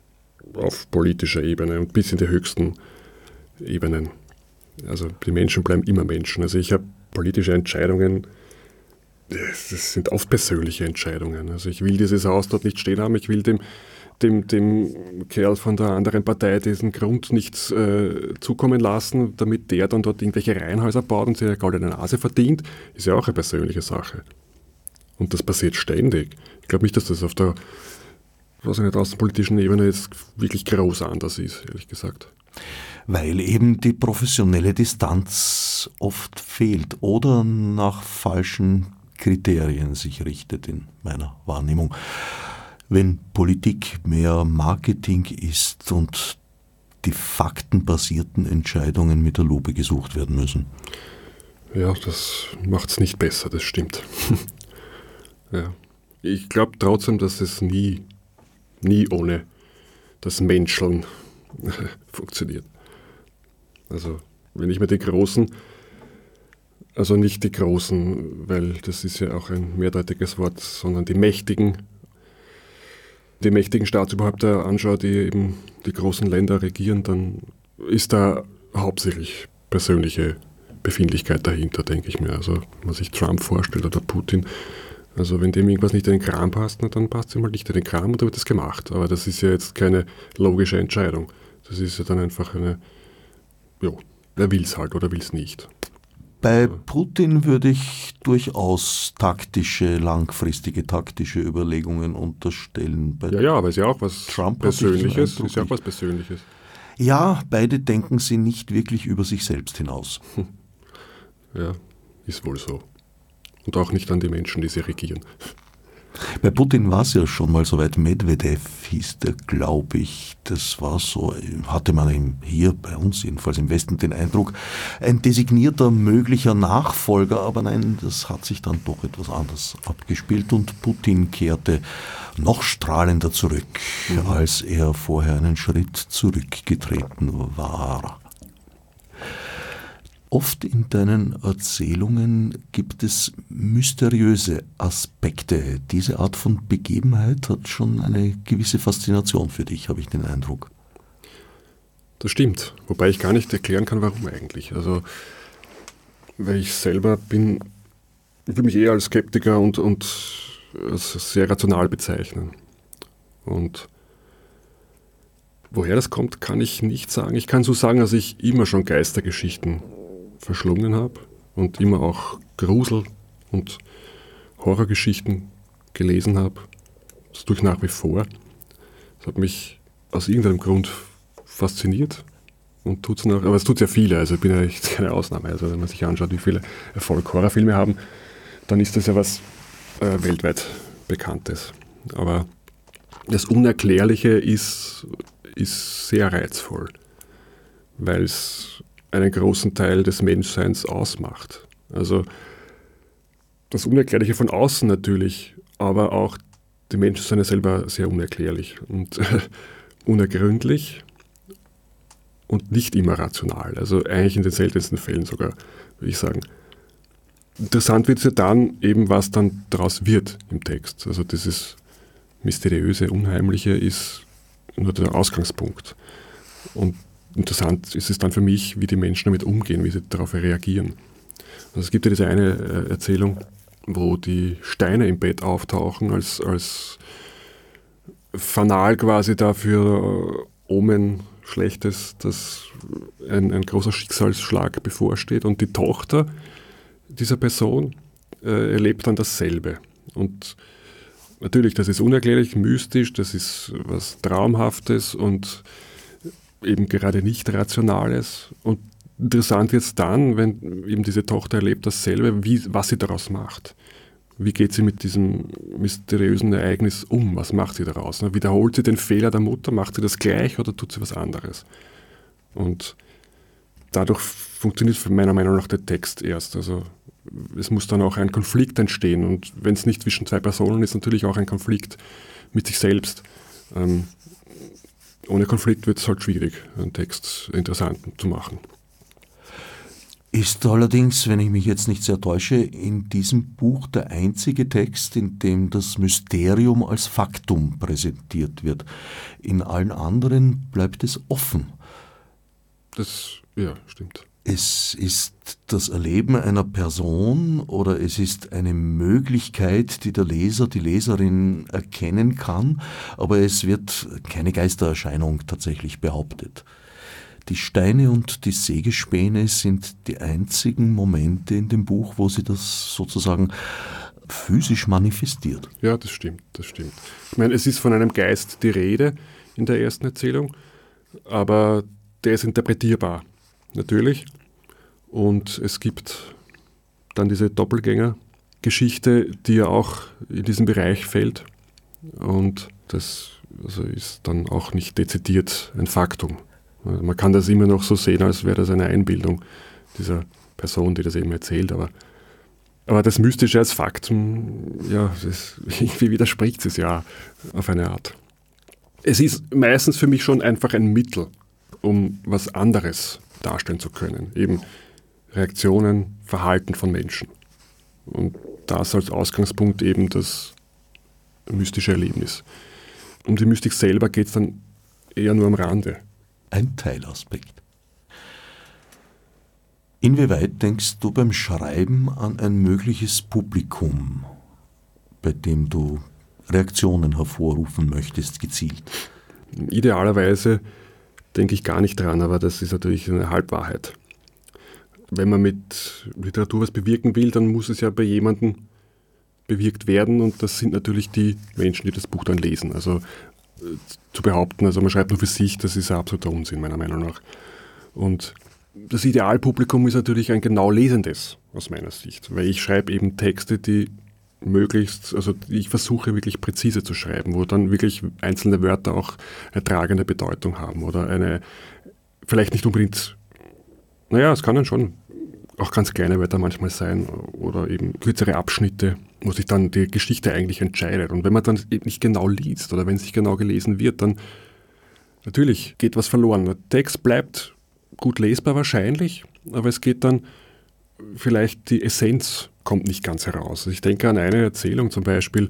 auf politischer Ebene und bis in die höchsten Ebenen. Also die Menschen bleiben immer Menschen. Also ich habe politische Entscheidungen, das sind oft persönliche Entscheidungen. Also ich will dieses Haus dort nicht stehen haben, ich will dem, dem, dem Kerl von der anderen Partei diesen Grund nicht äh, zukommen lassen, damit der dann dort irgendwelche Reihenhäuser baut und sich eine goldene Nase verdient, ist ja auch eine persönliche Sache. Und das passiert ständig. Ich glaube nicht, dass das auf der was nicht, außenpolitischen Ebene jetzt wirklich groß anders ist, ehrlich gesagt weil eben die professionelle Distanz oft fehlt oder nach falschen Kriterien sich richtet in meiner Wahrnehmung. Wenn Politik mehr Marketing ist und die faktenbasierten Entscheidungen mit der Lupe gesucht werden müssen. Ja, das macht es nicht besser, das stimmt. ja. Ich glaube trotzdem, dass es nie, nie ohne das Menscheln funktioniert. Also wenn ich mir die Großen, also nicht die Großen, weil das ist ja auch ein mehrdeutiges Wort, sondern die Mächtigen, die mächtigen Staatsoberhäupter anschaue, die eben die großen Länder regieren, dann ist da hauptsächlich persönliche Befindlichkeit dahinter, denke ich mir. Also wenn man sich Trump vorstellt oder Putin, Also wenn dem irgendwas nicht in den Kram passt, na, dann passt es ihm halt nicht in den Kram und dann wird das gemacht. Aber das ist ja jetzt keine logische Entscheidung. Das ist ja dann einfach eine, ja, wer will es halt oder will es nicht. Bei Putin würde ich durchaus taktische, langfristige taktische Überlegungen unterstellen. Bei ja, ja, aber es ist ja auch was Trump Persönliches. Ist ja auch was Persönliches. Ja, beide denken sie nicht wirklich über sich selbst hinaus. Ja, ist wohl so. Und auch nicht an die Menschen, die sie regieren. Bei Putin war es ja schon mal so weit. Medvedev hieß der, glaube ich. Das war so, hatte man hier bei uns jedenfalls im Westen den Eindruck, ein designierter möglicher Nachfolger. Aber nein, das hat sich dann doch etwas anders abgespielt und Putin kehrte noch strahlender zurück, mhm. als er vorher einen Schritt zurückgetreten war. Oft in deinen Erzählungen gibt es mysteriöse Aspekte. Diese Art von Begebenheit hat schon eine gewisse Faszination für dich, habe ich den Eindruck. Das stimmt, wobei ich gar nicht erklären kann, warum eigentlich. Also, weil ich selber bin, ich würde mich eher als Skeptiker und, und als sehr rational bezeichnen. Und woher das kommt, kann ich nicht sagen. Ich kann so sagen, dass ich immer schon Geistergeschichten verschlungen habe und immer auch Grusel- und Horrorgeschichten gelesen habe. Das tue ich nach wie vor. Das hat mich aus irgendeinem Grund fasziniert und tut es noch, aber es tut sehr viele, also ich bin ja echt keine Ausnahme. Also wenn man sich anschaut, wie viele Erfolg Horrorfilme haben, dann ist das ja was äh, weltweit Bekanntes. Aber das Unerklärliche ist, ist sehr reizvoll, weil es einen großen Teil des Menschseins ausmacht. Also das Unerklärliche von außen natürlich, aber auch die Menschen sind ja selber sehr unerklärlich und unergründlich und nicht immer rational. Also eigentlich in den seltensten Fällen sogar, würde ich sagen. Interessant wird es ja dann eben, was dann daraus wird im Text. Also dieses mysteriöse, unheimliche ist nur der Ausgangspunkt. Und interessant ist es dann für mich, wie die Menschen damit umgehen, wie sie darauf reagieren. Also es gibt ja diese eine äh, Erzählung, wo die Steine im Bett auftauchen als, als Fanal quasi dafür äh, Omen Schlechtes, dass ein, ein großer Schicksalsschlag bevorsteht und die Tochter dieser Person äh, erlebt dann dasselbe. Und natürlich, das ist unerklärlich, mystisch, das ist was Traumhaftes und eben gerade nicht Rationales. Und interessant es dann, wenn eben diese Tochter erlebt dasselbe, wie, was sie daraus macht. Wie geht sie mit diesem mysteriösen Ereignis um? Was macht sie daraus? Wiederholt sie den Fehler der Mutter? Macht sie das gleich oder tut sie was anderes? Und dadurch funktioniert meiner Meinung nach der Text erst. Also es muss dann auch ein Konflikt entstehen. Und wenn es nicht zwischen zwei Personen ist, natürlich auch ein Konflikt mit sich selbst. Ähm, ohne Konflikt wird es halt schwierig, einen Text interessant zu machen. Ist allerdings, wenn ich mich jetzt nicht sehr täusche, in diesem Buch der einzige Text, in dem das Mysterium als Faktum präsentiert wird. In allen anderen bleibt es offen. Das, ja, stimmt. Es ist das Erleben einer Person oder es ist eine Möglichkeit, die der Leser, die Leserin erkennen kann, aber es wird keine Geistererscheinung tatsächlich behauptet. Die Steine und die Sägespäne sind die einzigen Momente in dem Buch, wo sie das sozusagen physisch manifestiert. Ja, das stimmt, das stimmt. Ich meine, es ist von einem Geist die Rede in der ersten Erzählung, aber der ist interpretierbar natürlich. Und es gibt dann diese Doppelgänger-Geschichte, die ja auch in diesen Bereich fällt. Und das also ist dann auch nicht dezidiert ein Faktum. Man kann das immer noch so sehen, als wäre das eine Einbildung dieser Person, die das eben erzählt. Aber, aber das Mystische als Faktum, ja, das, irgendwie widerspricht es ja auf eine Art. Es ist meistens für mich schon einfach ein Mittel, um was anderes darstellen zu können. Eben Reaktionen, Verhalten von Menschen. Und das als Ausgangspunkt eben das mystische Erlebnis. Um die Mystik selber geht es dann eher nur am Rande. Ein Teilaspekt. Inwieweit denkst du beim Schreiben an ein mögliches Publikum? bei dem du Reaktionen hervorrufen möchtest, gezielt? Idealerweise denke ich gar nicht dran, aber das ist natürlich eine Halbwahrheit. Wenn man mit Literatur was bewirken will, dann muss es ja bei jemandem bewirkt werden und das sind natürlich die Menschen, die das Buch dann lesen. Also äh, zu behaupten, also man schreibt nur für sich, das ist ein absoluter Unsinn meiner Meinung nach. Und das Idealpublikum ist natürlich ein genau lesendes aus meiner Sicht, weil ich schreibe eben Texte, die möglichst, also ich versuche wirklich präzise zu schreiben, wo dann wirklich einzelne Wörter auch eine tragende Bedeutung haben oder eine, vielleicht nicht unbedingt, naja, es kann dann schon auch ganz kleine Wörter manchmal sein oder eben kürzere Abschnitte, wo sich dann die Geschichte eigentlich entscheidet. Und wenn man dann nicht genau liest oder wenn es nicht genau gelesen wird, dann natürlich geht was verloren. Der Text bleibt gut lesbar wahrscheinlich, aber es geht dann vielleicht die Essenz kommt nicht ganz heraus. Ich denke an eine Erzählung zum Beispiel,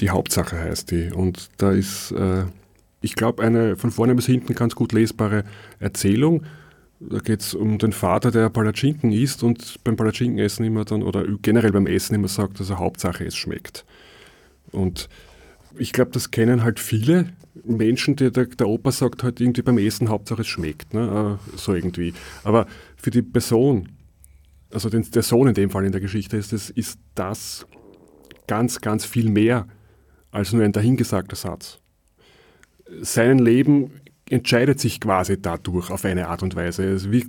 die Hauptsache heißt die. Und da ist, äh, ich glaube, eine von vorne bis hinten ganz gut lesbare Erzählung. Da geht es um den Vater, der Palatschinken isst und beim Palatschinkenessen immer dann, oder generell beim Essen immer sagt, also Hauptsache es schmeckt. Und ich glaube, das kennen halt viele Menschen, die der, der, Opa sagt halt irgendwie beim Essen, Hauptsache es schmeckt, ne? Äh, so irgendwie. Aber für die Person, also den, der Sohn in dem Fall in der Geschichte ist, das, ist das ganz, ganz viel mehr als nur ein dahingesagter Satz. Sein Leben entscheidet sich quasi dadurch auf eine Art und Weise. Es wird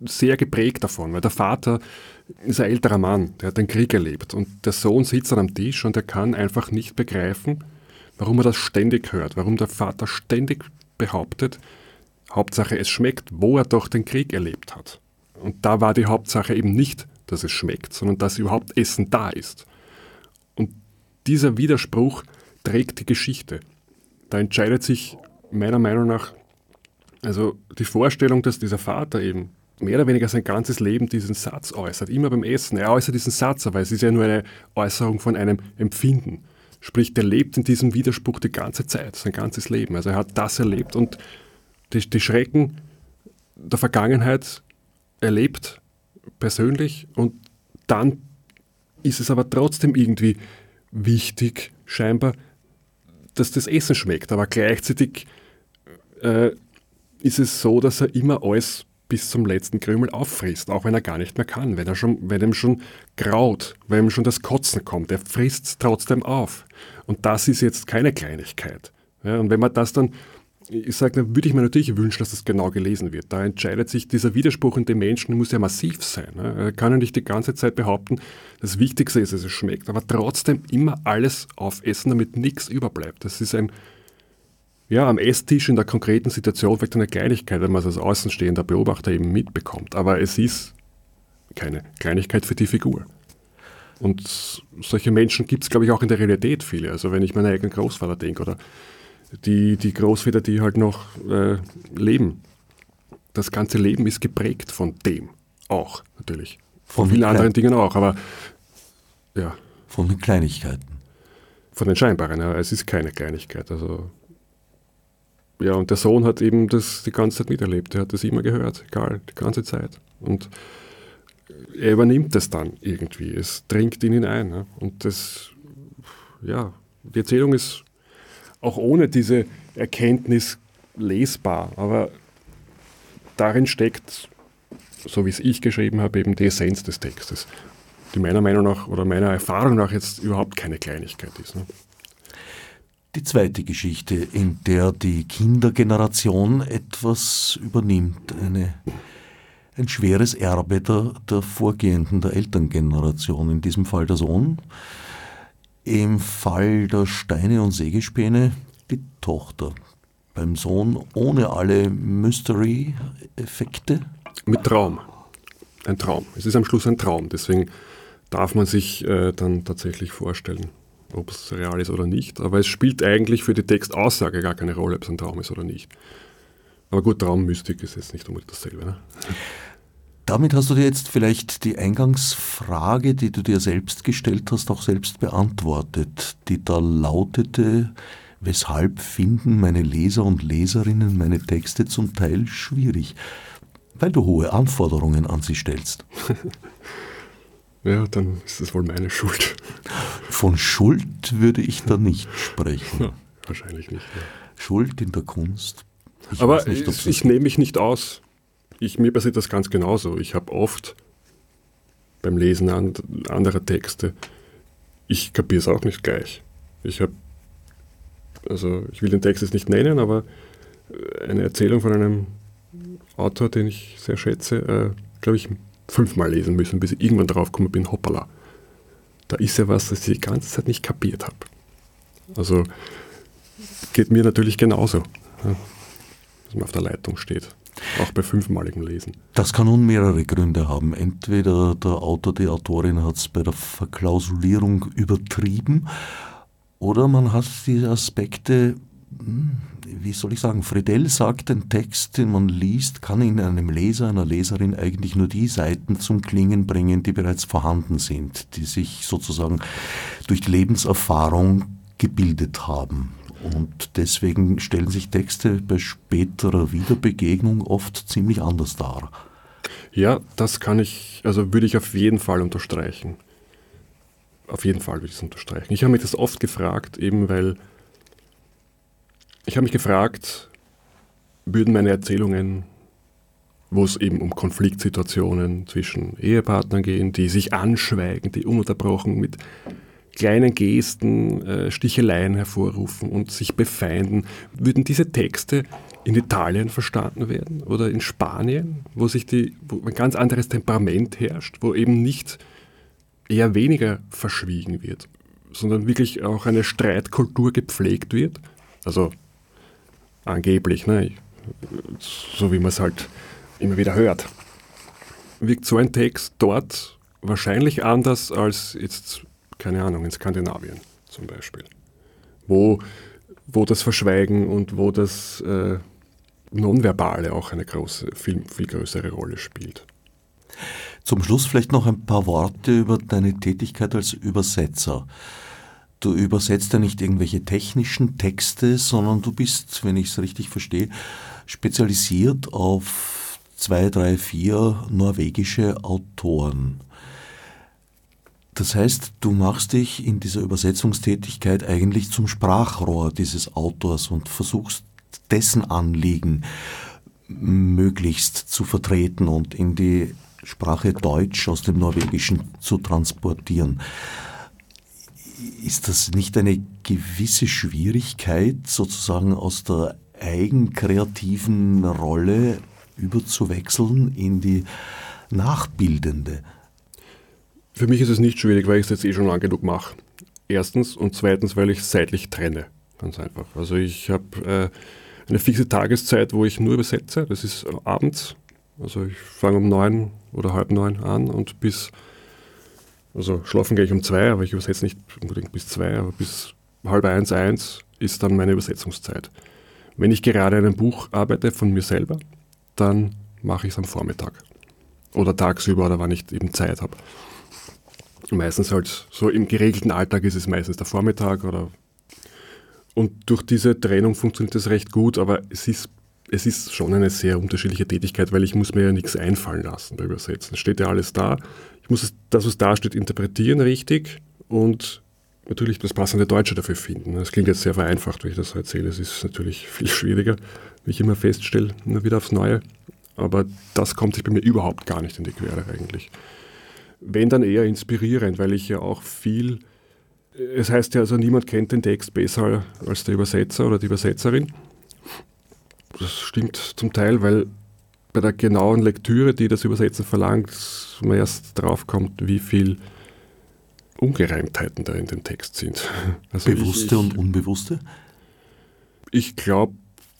sehr geprägt davon, weil der Vater ist ein älterer Mann, der hat den Krieg erlebt und der Sohn sitzt dann am Tisch und er kann einfach nicht begreifen, warum er das ständig hört, warum der Vater ständig behauptet, Hauptsache es schmeckt, wo er doch den Krieg erlebt hat. Und da war die Hauptsache eben nicht, dass es schmeckt, sondern dass überhaupt Essen da ist. Und dieser Widerspruch trägt die Geschichte. Da entscheidet sich meiner Meinung nach, also die Vorstellung, dass dieser Vater eben mehr oder weniger sein ganzes Leben diesen Satz äußert, immer beim Essen. Er äußert diesen Satz, aber es ist ja nur eine Äußerung von einem Empfinden. Sprich, der lebt in diesem Widerspruch die ganze Zeit, sein ganzes Leben. Also er hat das erlebt und die, die Schrecken der Vergangenheit erlebt, persönlich, und dann ist es aber trotzdem irgendwie wichtig, scheinbar, dass das Essen schmeckt. Aber gleichzeitig äh, ist es so, dass er immer alles bis zum letzten Krümel auffrisst, auch wenn er gar nicht mehr kann, wenn, er schon, wenn ihm schon graut, wenn ihm schon das Kotzen kommt. Er frisst es trotzdem auf. Und das ist jetzt keine Kleinigkeit. Ja, und wenn man das dann ich sage, würde ich mir natürlich wünschen, dass das genau gelesen wird. Da entscheidet sich dieser Widerspruch in dem Menschen, muss ja massiv sein. Ne? Er kann ja nicht die ganze Zeit behaupten, das Wichtigste ist, dass es schmeckt, aber trotzdem immer alles aufessen, damit nichts überbleibt. Das ist ein, ja, am Esstisch in der konkreten Situation vielleicht eine Kleinigkeit, wenn man es als außenstehender Beobachter eben mitbekommt. Aber es ist keine Kleinigkeit für die Figur. Und solche Menschen gibt es, glaube ich, auch in der Realität viele. Also wenn ich meinen eigenen Großvater denke oder die, die Großväter, die halt noch äh, leben. Das ganze Leben ist geprägt von dem auch, natürlich. Von, von vielen anderen Dingen auch, aber ja. Von den Kleinigkeiten. Von den scheinbaren, ja. Es ist keine Kleinigkeit. Also ja, und der Sohn hat eben das die ganze Zeit miterlebt. Er hat das immer gehört, egal, die ganze Zeit. Und er übernimmt das dann irgendwie. Es dringt in ihn ein. Ja. Und das, ja, die Erzählung ist auch ohne diese Erkenntnis lesbar. Aber darin steckt, so wie es ich geschrieben habe, eben die Essenz des Textes, die meiner Meinung nach oder meiner Erfahrung nach jetzt überhaupt keine Kleinigkeit ist. Ne? Die zweite Geschichte, in der die Kindergeneration etwas übernimmt, eine, ein schweres Erbe der, der vorgehenden, der Elterngeneration, in diesem Fall der Sohn, im Fall der Steine und Sägespäne die Tochter. Beim Sohn ohne alle Mystery-Effekte. Mit Traum. Ein Traum. Es ist am Schluss ein Traum. Deswegen darf man sich äh, dann tatsächlich vorstellen, ob es real ist oder nicht. Aber es spielt eigentlich für die Textaussage gar keine Rolle, ob es ein Traum ist oder nicht. Aber gut, Traummystik ist jetzt nicht unbedingt dasselbe. Ne? Damit hast du dir jetzt vielleicht die Eingangsfrage, die du dir selbst gestellt hast, auch selbst beantwortet, die da lautete, weshalb finden meine Leser und Leserinnen meine Texte zum Teil schwierig? Weil du hohe Anforderungen an sie stellst. Ja, dann ist es wohl meine Schuld. Von Schuld würde ich da nicht sprechen. Ja, wahrscheinlich nicht. Ja. Schuld in der Kunst. Ich Aber nicht, ich, ich nehme mich nicht aus. Ich, mir passiert das ganz genauso. Ich habe oft beim Lesen anderer Texte, ich kapiere es auch nicht gleich. Ich habe, also ich will den Text jetzt nicht nennen, aber eine Erzählung von einem Autor, den ich sehr schätze, äh, glaube ich, fünfmal lesen müssen, bis ich irgendwann drauf gekommen bin, hoppala. Da ist ja was, das ich die ganze Zeit nicht kapiert habe. Also geht mir natürlich genauso, ja, dass man auf der Leitung steht. Auch bei fünfmaligem Lesen. Das kann nun mehrere Gründe haben. Entweder der Autor, die Autorin hat es bei der Verklausulierung übertrieben oder man hat diese Aspekte hm, wie soll ich sagen, Friedel sagt, ein Text, den man liest, kann in einem Leser, einer Leserin eigentlich nur die Seiten zum Klingen bringen, die bereits vorhanden sind, die sich sozusagen durch die Lebenserfahrung gebildet haben. Und deswegen stellen sich Texte bei späterer Wiederbegegnung oft ziemlich anders dar. Ja, das kann ich, also würde ich auf jeden Fall unterstreichen. Auf jeden Fall würde ich es unterstreichen. Ich habe mich das oft gefragt, eben weil ich habe mich gefragt, würden meine Erzählungen, wo es eben um Konfliktsituationen zwischen Ehepartnern gehen, die sich anschweigen, die ununterbrochen mit kleinen Gesten äh, Sticheleien hervorrufen und sich befeinden, würden diese Texte in Italien verstanden werden oder in Spanien, wo sich die, wo ein ganz anderes Temperament herrscht, wo eben nicht eher weniger verschwiegen wird, sondern wirklich auch eine Streitkultur gepflegt wird. Also Angeblich, ne? so wie man es halt immer wieder hört. Wirkt so ein Text dort wahrscheinlich anders als jetzt, keine Ahnung, in Skandinavien zum Beispiel, wo, wo das Verschweigen und wo das äh, Nonverbale auch eine große, viel, viel größere Rolle spielt. Zum Schluss vielleicht noch ein paar Worte über deine Tätigkeit als Übersetzer. Du übersetzt ja nicht irgendwelche technischen Texte, sondern du bist, wenn ich es richtig verstehe, spezialisiert auf zwei, drei, vier norwegische Autoren. Das heißt, du machst dich in dieser Übersetzungstätigkeit eigentlich zum Sprachrohr dieses Autors und versuchst dessen Anliegen möglichst zu vertreten und in die Sprache Deutsch aus dem Norwegischen zu transportieren ist das nicht eine gewisse Schwierigkeit, sozusagen aus der eigenkreativen Rolle überzuwechseln in die nachbildende? Für mich ist es nicht schwierig, weil ich es jetzt eh schon lang genug mache. Erstens und zweitens, weil ich es seitlich trenne. Ganz einfach. Also ich habe äh, eine fixe Tageszeit, wo ich nur übersetze. Das ist abends. Also ich fange um neun oder halb neun an und bis also schlafen gehe ich um zwei, aber ich übersetze nicht unbedingt bis zwei, aber bis halb eins, eins ist dann meine Übersetzungszeit. Wenn ich gerade einem Buch arbeite von mir selber, dann mache ich es am Vormittag. Oder tagsüber oder wann ich eben Zeit habe. Meistens halt so im geregelten Alltag ist es meistens der Vormittag oder und durch diese Trennung funktioniert das recht gut, aber es ist, es ist schon eine sehr unterschiedliche Tätigkeit, weil ich muss mir ja nichts einfallen lassen beim Übersetzen. Es steht ja alles da ich muss das, was da steht, interpretieren richtig und natürlich das passende Deutsche dafür finden. Das klingt jetzt sehr vereinfacht, wenn ich das so erzähle. Es ist natürlich viel schwieriger, wie ich immer feststelle, immer wieder aufs Neue. Aber das kommt sich bei mir überhaupt gar nicht in die Quere eigentlich. Wenn dann eher inspirierend, weil ich ja auch viel, es heißt ja also, niemand kennt den Text besser als der Übersetzer oder die Übersetzerin. Das stimmt zum Teil, weil bei der genauen Lektüre, die das Übersetzen verlangt, man erst drauf kommt, wie viel Ungereimtheiten da in dem Text sind. Also Bewusste ich, und unbewusste? Ich glaube,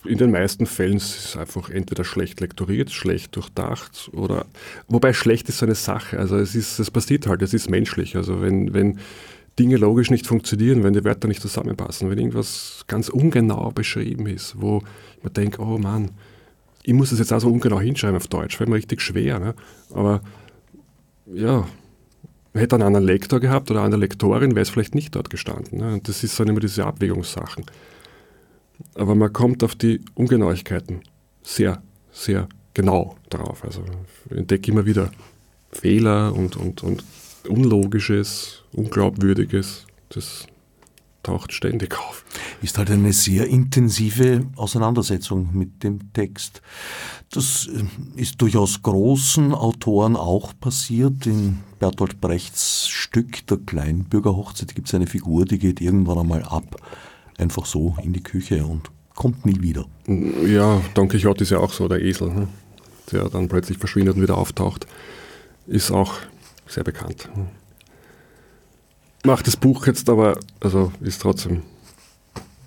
in den meisten Fällen ist es einfach entweder schlecht lektoriert, schlecht durchdacht oder wobei schlecht ist so eine Sache. Also es ist, es passiert halt, es ist menschlich. Also wenn, wenn Dinge logisch nicht funktionieren, wenn die Wörter nicht zusammenpassen, wenn irgendwas ganz ungenau beschrieben ist, wo man denkt, oh Mann, ich muss das jetzt auch so ungenau hinschreiben auf Deutsch, fällt mir richtig schwer. Ne? Aber ja, hätte einen anderen Lektor gehabt oder eine Lektorin, wäre es vielleicht nicht dort gestanden. Ne? Und das ist dann immer diese Abwägungssachen. Aber man kommt auf die Ungenauigkeiten sehr, sehr genau drauf. Also entdecke immer wieder Fehler und, und, und Unlogisches, Unglaubwürdiges, das taucht ständig auf. Ist halt eine sehr intensive Auseinandersetzung mit dem Text. Das äh, ist durchaus großen Autoren auch passiert. In Bertolt Brechts Stück Der Kleinbürgerhochzeit gibt es eine Figur, die geht irgendwann einmal ab, einfach so in die Küche und kommt nie wieder. Ja, Don Quixote ist ja auch so, der Esel, ne? der dann plötzlich verschwindet und wieder auftaucht, ist auch sehr bekannt. Macht das Buch jetzt aber, also ist trotzdem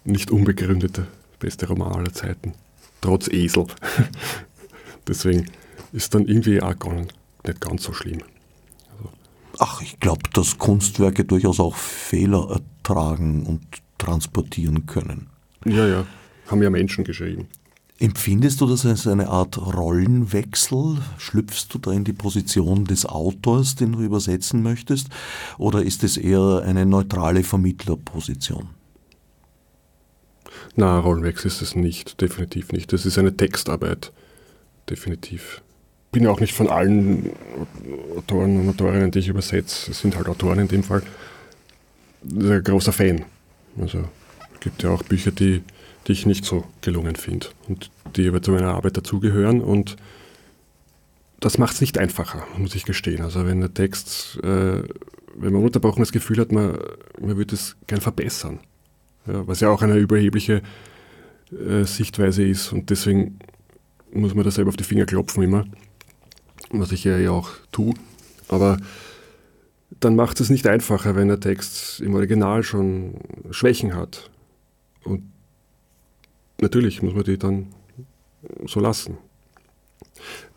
nicht unbegründet der beste Roman aller Zeiten, trotz Esel. Deswegen ist dann irgendwie auch gar nicht, ganz so schlimm. Also. Ach, ich glaube, dass Kunstwerke durchaus auch Fehler ertragen und transportieren können. Ja, ja, haben ja Menschen geschrieben. Empfindest du das als eine Art Rollenwechsel? Schlüpfst du da in die Position des Autors, den du übersetzen möchtest? Oder ist es eher eine neutrale Vermittlerposition? Na, Rollenwechsel ist es nicht, definitiv nicht. Das ist eine Textarbeit, definitiv. Ich bin ja auch nicht von allen Autoren und Autorinnen, die ich übersetze, es sind halt Autoren in dem Fall, ein großer Fan. Also es gibt ja auch Bücher, die die ich nicht so gelungen finde und die aber zu meiner Arbeit dazugehören. Und das macht es nicht einfacher, muss ich gestehen. Also wenn der Text, äh, wenn man unterbrochen das Gefühl hat, man, man würde es gern verbessern, ja, was ja auch eine überhebliche äh, Sichtweise ist und deswegen muss man da selber auf die Finger klopfen immer, was ich ja auch tue. Aber dann macht es nicht einfacher, wenn der Text im Original schon Schwächen hat. Und natürlich muss man die dann so lassen.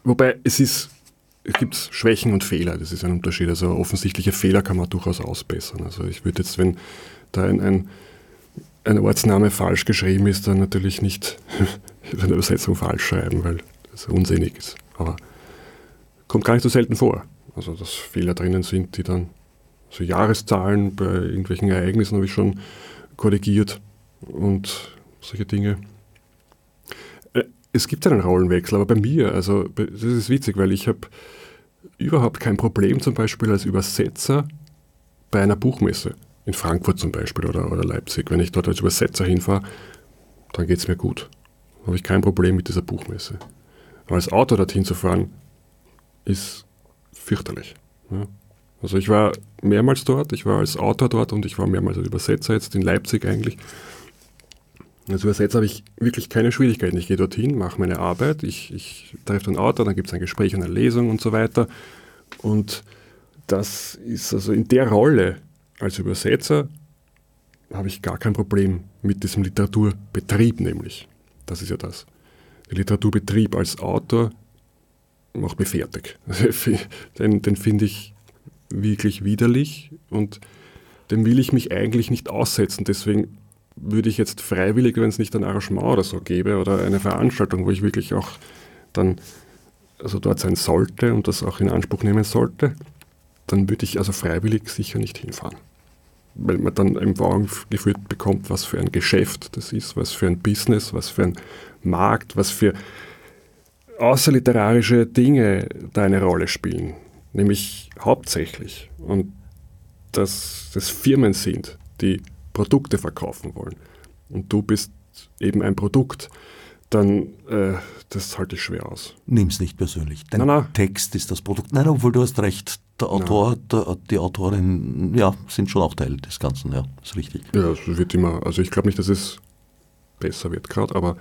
Wobei es ist, es gibt Schwächen und Fehler, das ist ein Unterschied. Also offensichtliche Fehler kann man durchaus ausbessern. Also ich würde jetzt, wenn da ein, ein, ein Ortsname falsch geschrieben ist, dann natürlich nicht eine Übersetzung falsch schreiben, weil das unsinnig ist. Aber kommt gar nicht so selten vor. Also dass Fehler drinnen sind, die dann so Jahreszahlen bei irgendwelchen Ereignissen habe ich schon korrigiert und solche Dinge es gibt einen Rollenwechsel, aber bei mir, also das ist witzig, weil ich habe überhaupt kein Problem zum Beispiel als Übersetzer bei einer Buchmesse, in Frankfurt zum Beispiel oder, oder Leipzig. Wenn ich dort als Übersetzer hinfahre, dann geht es mir gut. Habe ich kein Problem mit dieser Buchmesse. Aber als Autor dorthin zu fahren, ist fürchterlich. Ja. Also ich war mehrmals dort, ich war als Autor dort und ich war mehrmals als Übersetzer jetzt in Leipzig eigentlich. Als Übersetzer habe ich wirklich keine Schwierigkeiten. Ich gehe dorthin, mache meine Arbeit, ich, ich treffe den Autor, dann gibt es ein Gespräch, eine Lesung und so weiter. Und das ist also in der Rolle als Übersetzer habe ich gar kein Problem mit diesem Literaturbetrieb nämlich. Das ist ja das. Der Literaturbetrieb als Autor macht mich fertig. den den finde ich wirklich widerlich und dem will ich mich eigentlich nicht aussetzen. Deswegen würde ich jetzt freiwillig, wenn es nicht ein Arrangement oder so gäbe oder eine Veranstaltung, wo ich wirklich auch dann also dort sein sollte und das auch in Anspruch nehmen sollte, dann würde ich also freiwillig sicher nicht hinfahren. Weil man dann im Augen geführt bekommt, was für ein Geschäft das ist, was für ein Business, was für ein Markt, was für außerliterarische Dinge da eine Rolle spielen. Nämlich hauptsächlich. Und dass das Firmen sind, die Produkte verkaufen wollen und du bist eben ein Produkt, dann äh, das halte ich schwer aus. Nimm es nicht persönlich. Dein nein, nein. Text ist das Produkt. Nein, obwohl du hast recht. Der Autor, der, die Autorin, ja, sind schon auch Teil des Ganzen, ja, ist richtig. Ja, es wird immer, also ich glaube nicht, dass es besser wird gerade, aber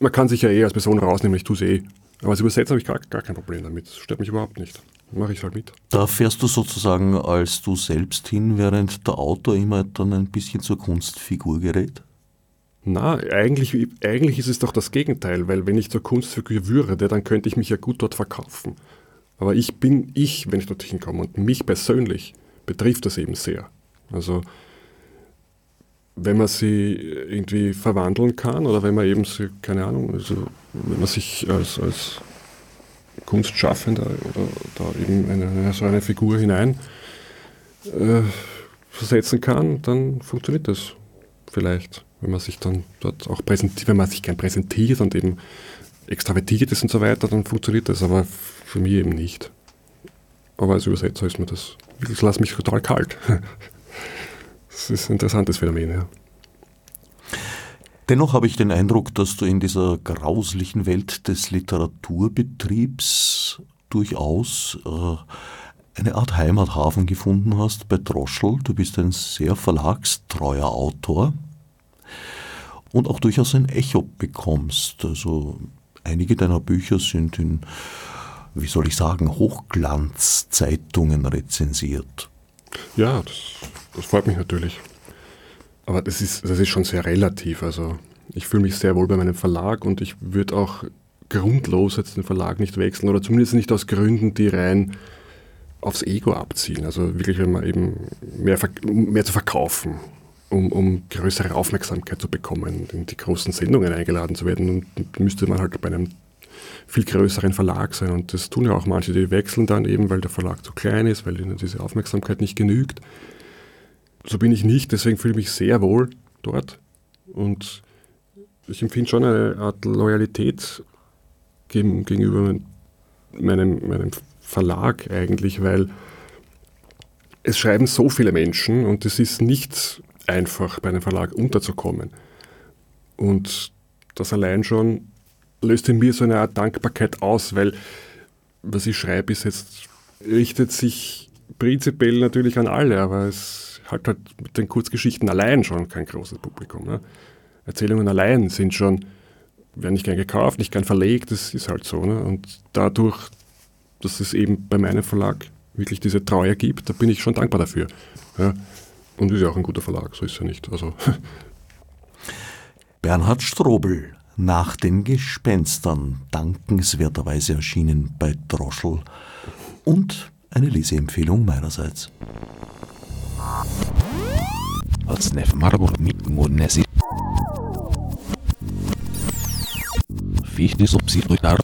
man kann sich ja eh als Person rausnehmen, ich tue es eh. Aber als Übersetzer habe ich gar, gar kein Problem damit. Das stört mich überhaupt nicht mache ich halt mit. Da fährst du sozusagen als du selbst hin, während der Autor immer dann ein bisschen zur Kunstfigur gerät? Na, eigentlich, eigentlich ist es doch das Gegenteil, weil wenn ich zur Kunstfigur würde, dann könnte ich mich ja gut dort verkaufen. Aber ich bin ich, wenn ich dort hinkomme und mich persönlich betrifft das eben sehr. Also wenn man sie irgendwie verwandeln kann oder wenn man eben, sie, keine Ahnung, also wenn man sich als, als Kunstschaffender oder da eben eine, so eine Figur hinein äh, versetzen kann, dann funktioniert das vielleicht. Wenn man sich dann dort auch präsentiert, wenn man sich gern präsentiert und eben extravertiert ist und so weiter, dann funktioniert das, aber für mich eben nicht. Aber als Übersetzer ist mir das, das lässt mich total kalt. Das ist ein interessantes Phänomen, ja. Dennoch habe ich den Eindruck, dass du in dieser grauslichen Welt des Literaturbetriebs durchaus äh, eine Art Heimathafen gefunden hast bei Droschel. Du bist ein sehr verlagstreuer Autor und auch durchaus ein Echo bekommst. Also einige deiner Bücher sind in, wie soll ich sagen, Hochglanzzeitungen rezensiert. Ja, das, das freut mich natürlich. Aber das ist, das ist schon sehr relativ. Also ich fühle mich sehr wohl bei meinem Verlag und ich würde auch grundlos jetzt den Verlag nicht wechseln oder zumindest nicht aus Gründen, die rein aufs Ego abzielen. Also wirklich, wenn man eben mehr, mehr zu verkaufen, um, um größere Aufmerksamkeit zu bekommen, in die großen Sendungen eingeladen zu werden, müsste man halt bei einem viel größeren Verlag sein. Und das tun ja auch manche, die wechseln dann eben, weil der Verlag zu klein ist, weil ihnen diese Aufmerksamkeit nicht genügt. So bin ich nicht, deswegen fühle ich mich sehr wohl dort. Und ich empfinde schon eine Art Loyalität gegenüber meinem, meinem Verlag eigentlich, weil es schreiben so viele Menschen und es ist nicht einfach, bei einem Verlag unterzukommen. Und das allein schon löst in mir so eine Art Dankbarkeit aus, weil was ich schreibe, ist jetzt, richtet sich prinzipiell natürlich an alle, aber es hat halt mit den Kurzgeschichten allein schon kein großes Publikum. Ne? Erzählungen allein sind schon, werden nicht gern gekauft, nicht gern verlegt, das ist halt so. Ne? Und dadurch dass es eben bei meinem Verlag wirklich diese Treue gibt, da bin ich schon dankbar dafür. Ja. Und ist ja auch ein guter Verlag, so ist er nicht. Also. Bernhard Strobel, nach den Gespenstern, dankenswerterweise erschienen bei Droschel. Und eine Leseempfehlung meinerseits. Als Marburg mit Monesi. Fichte subsidiar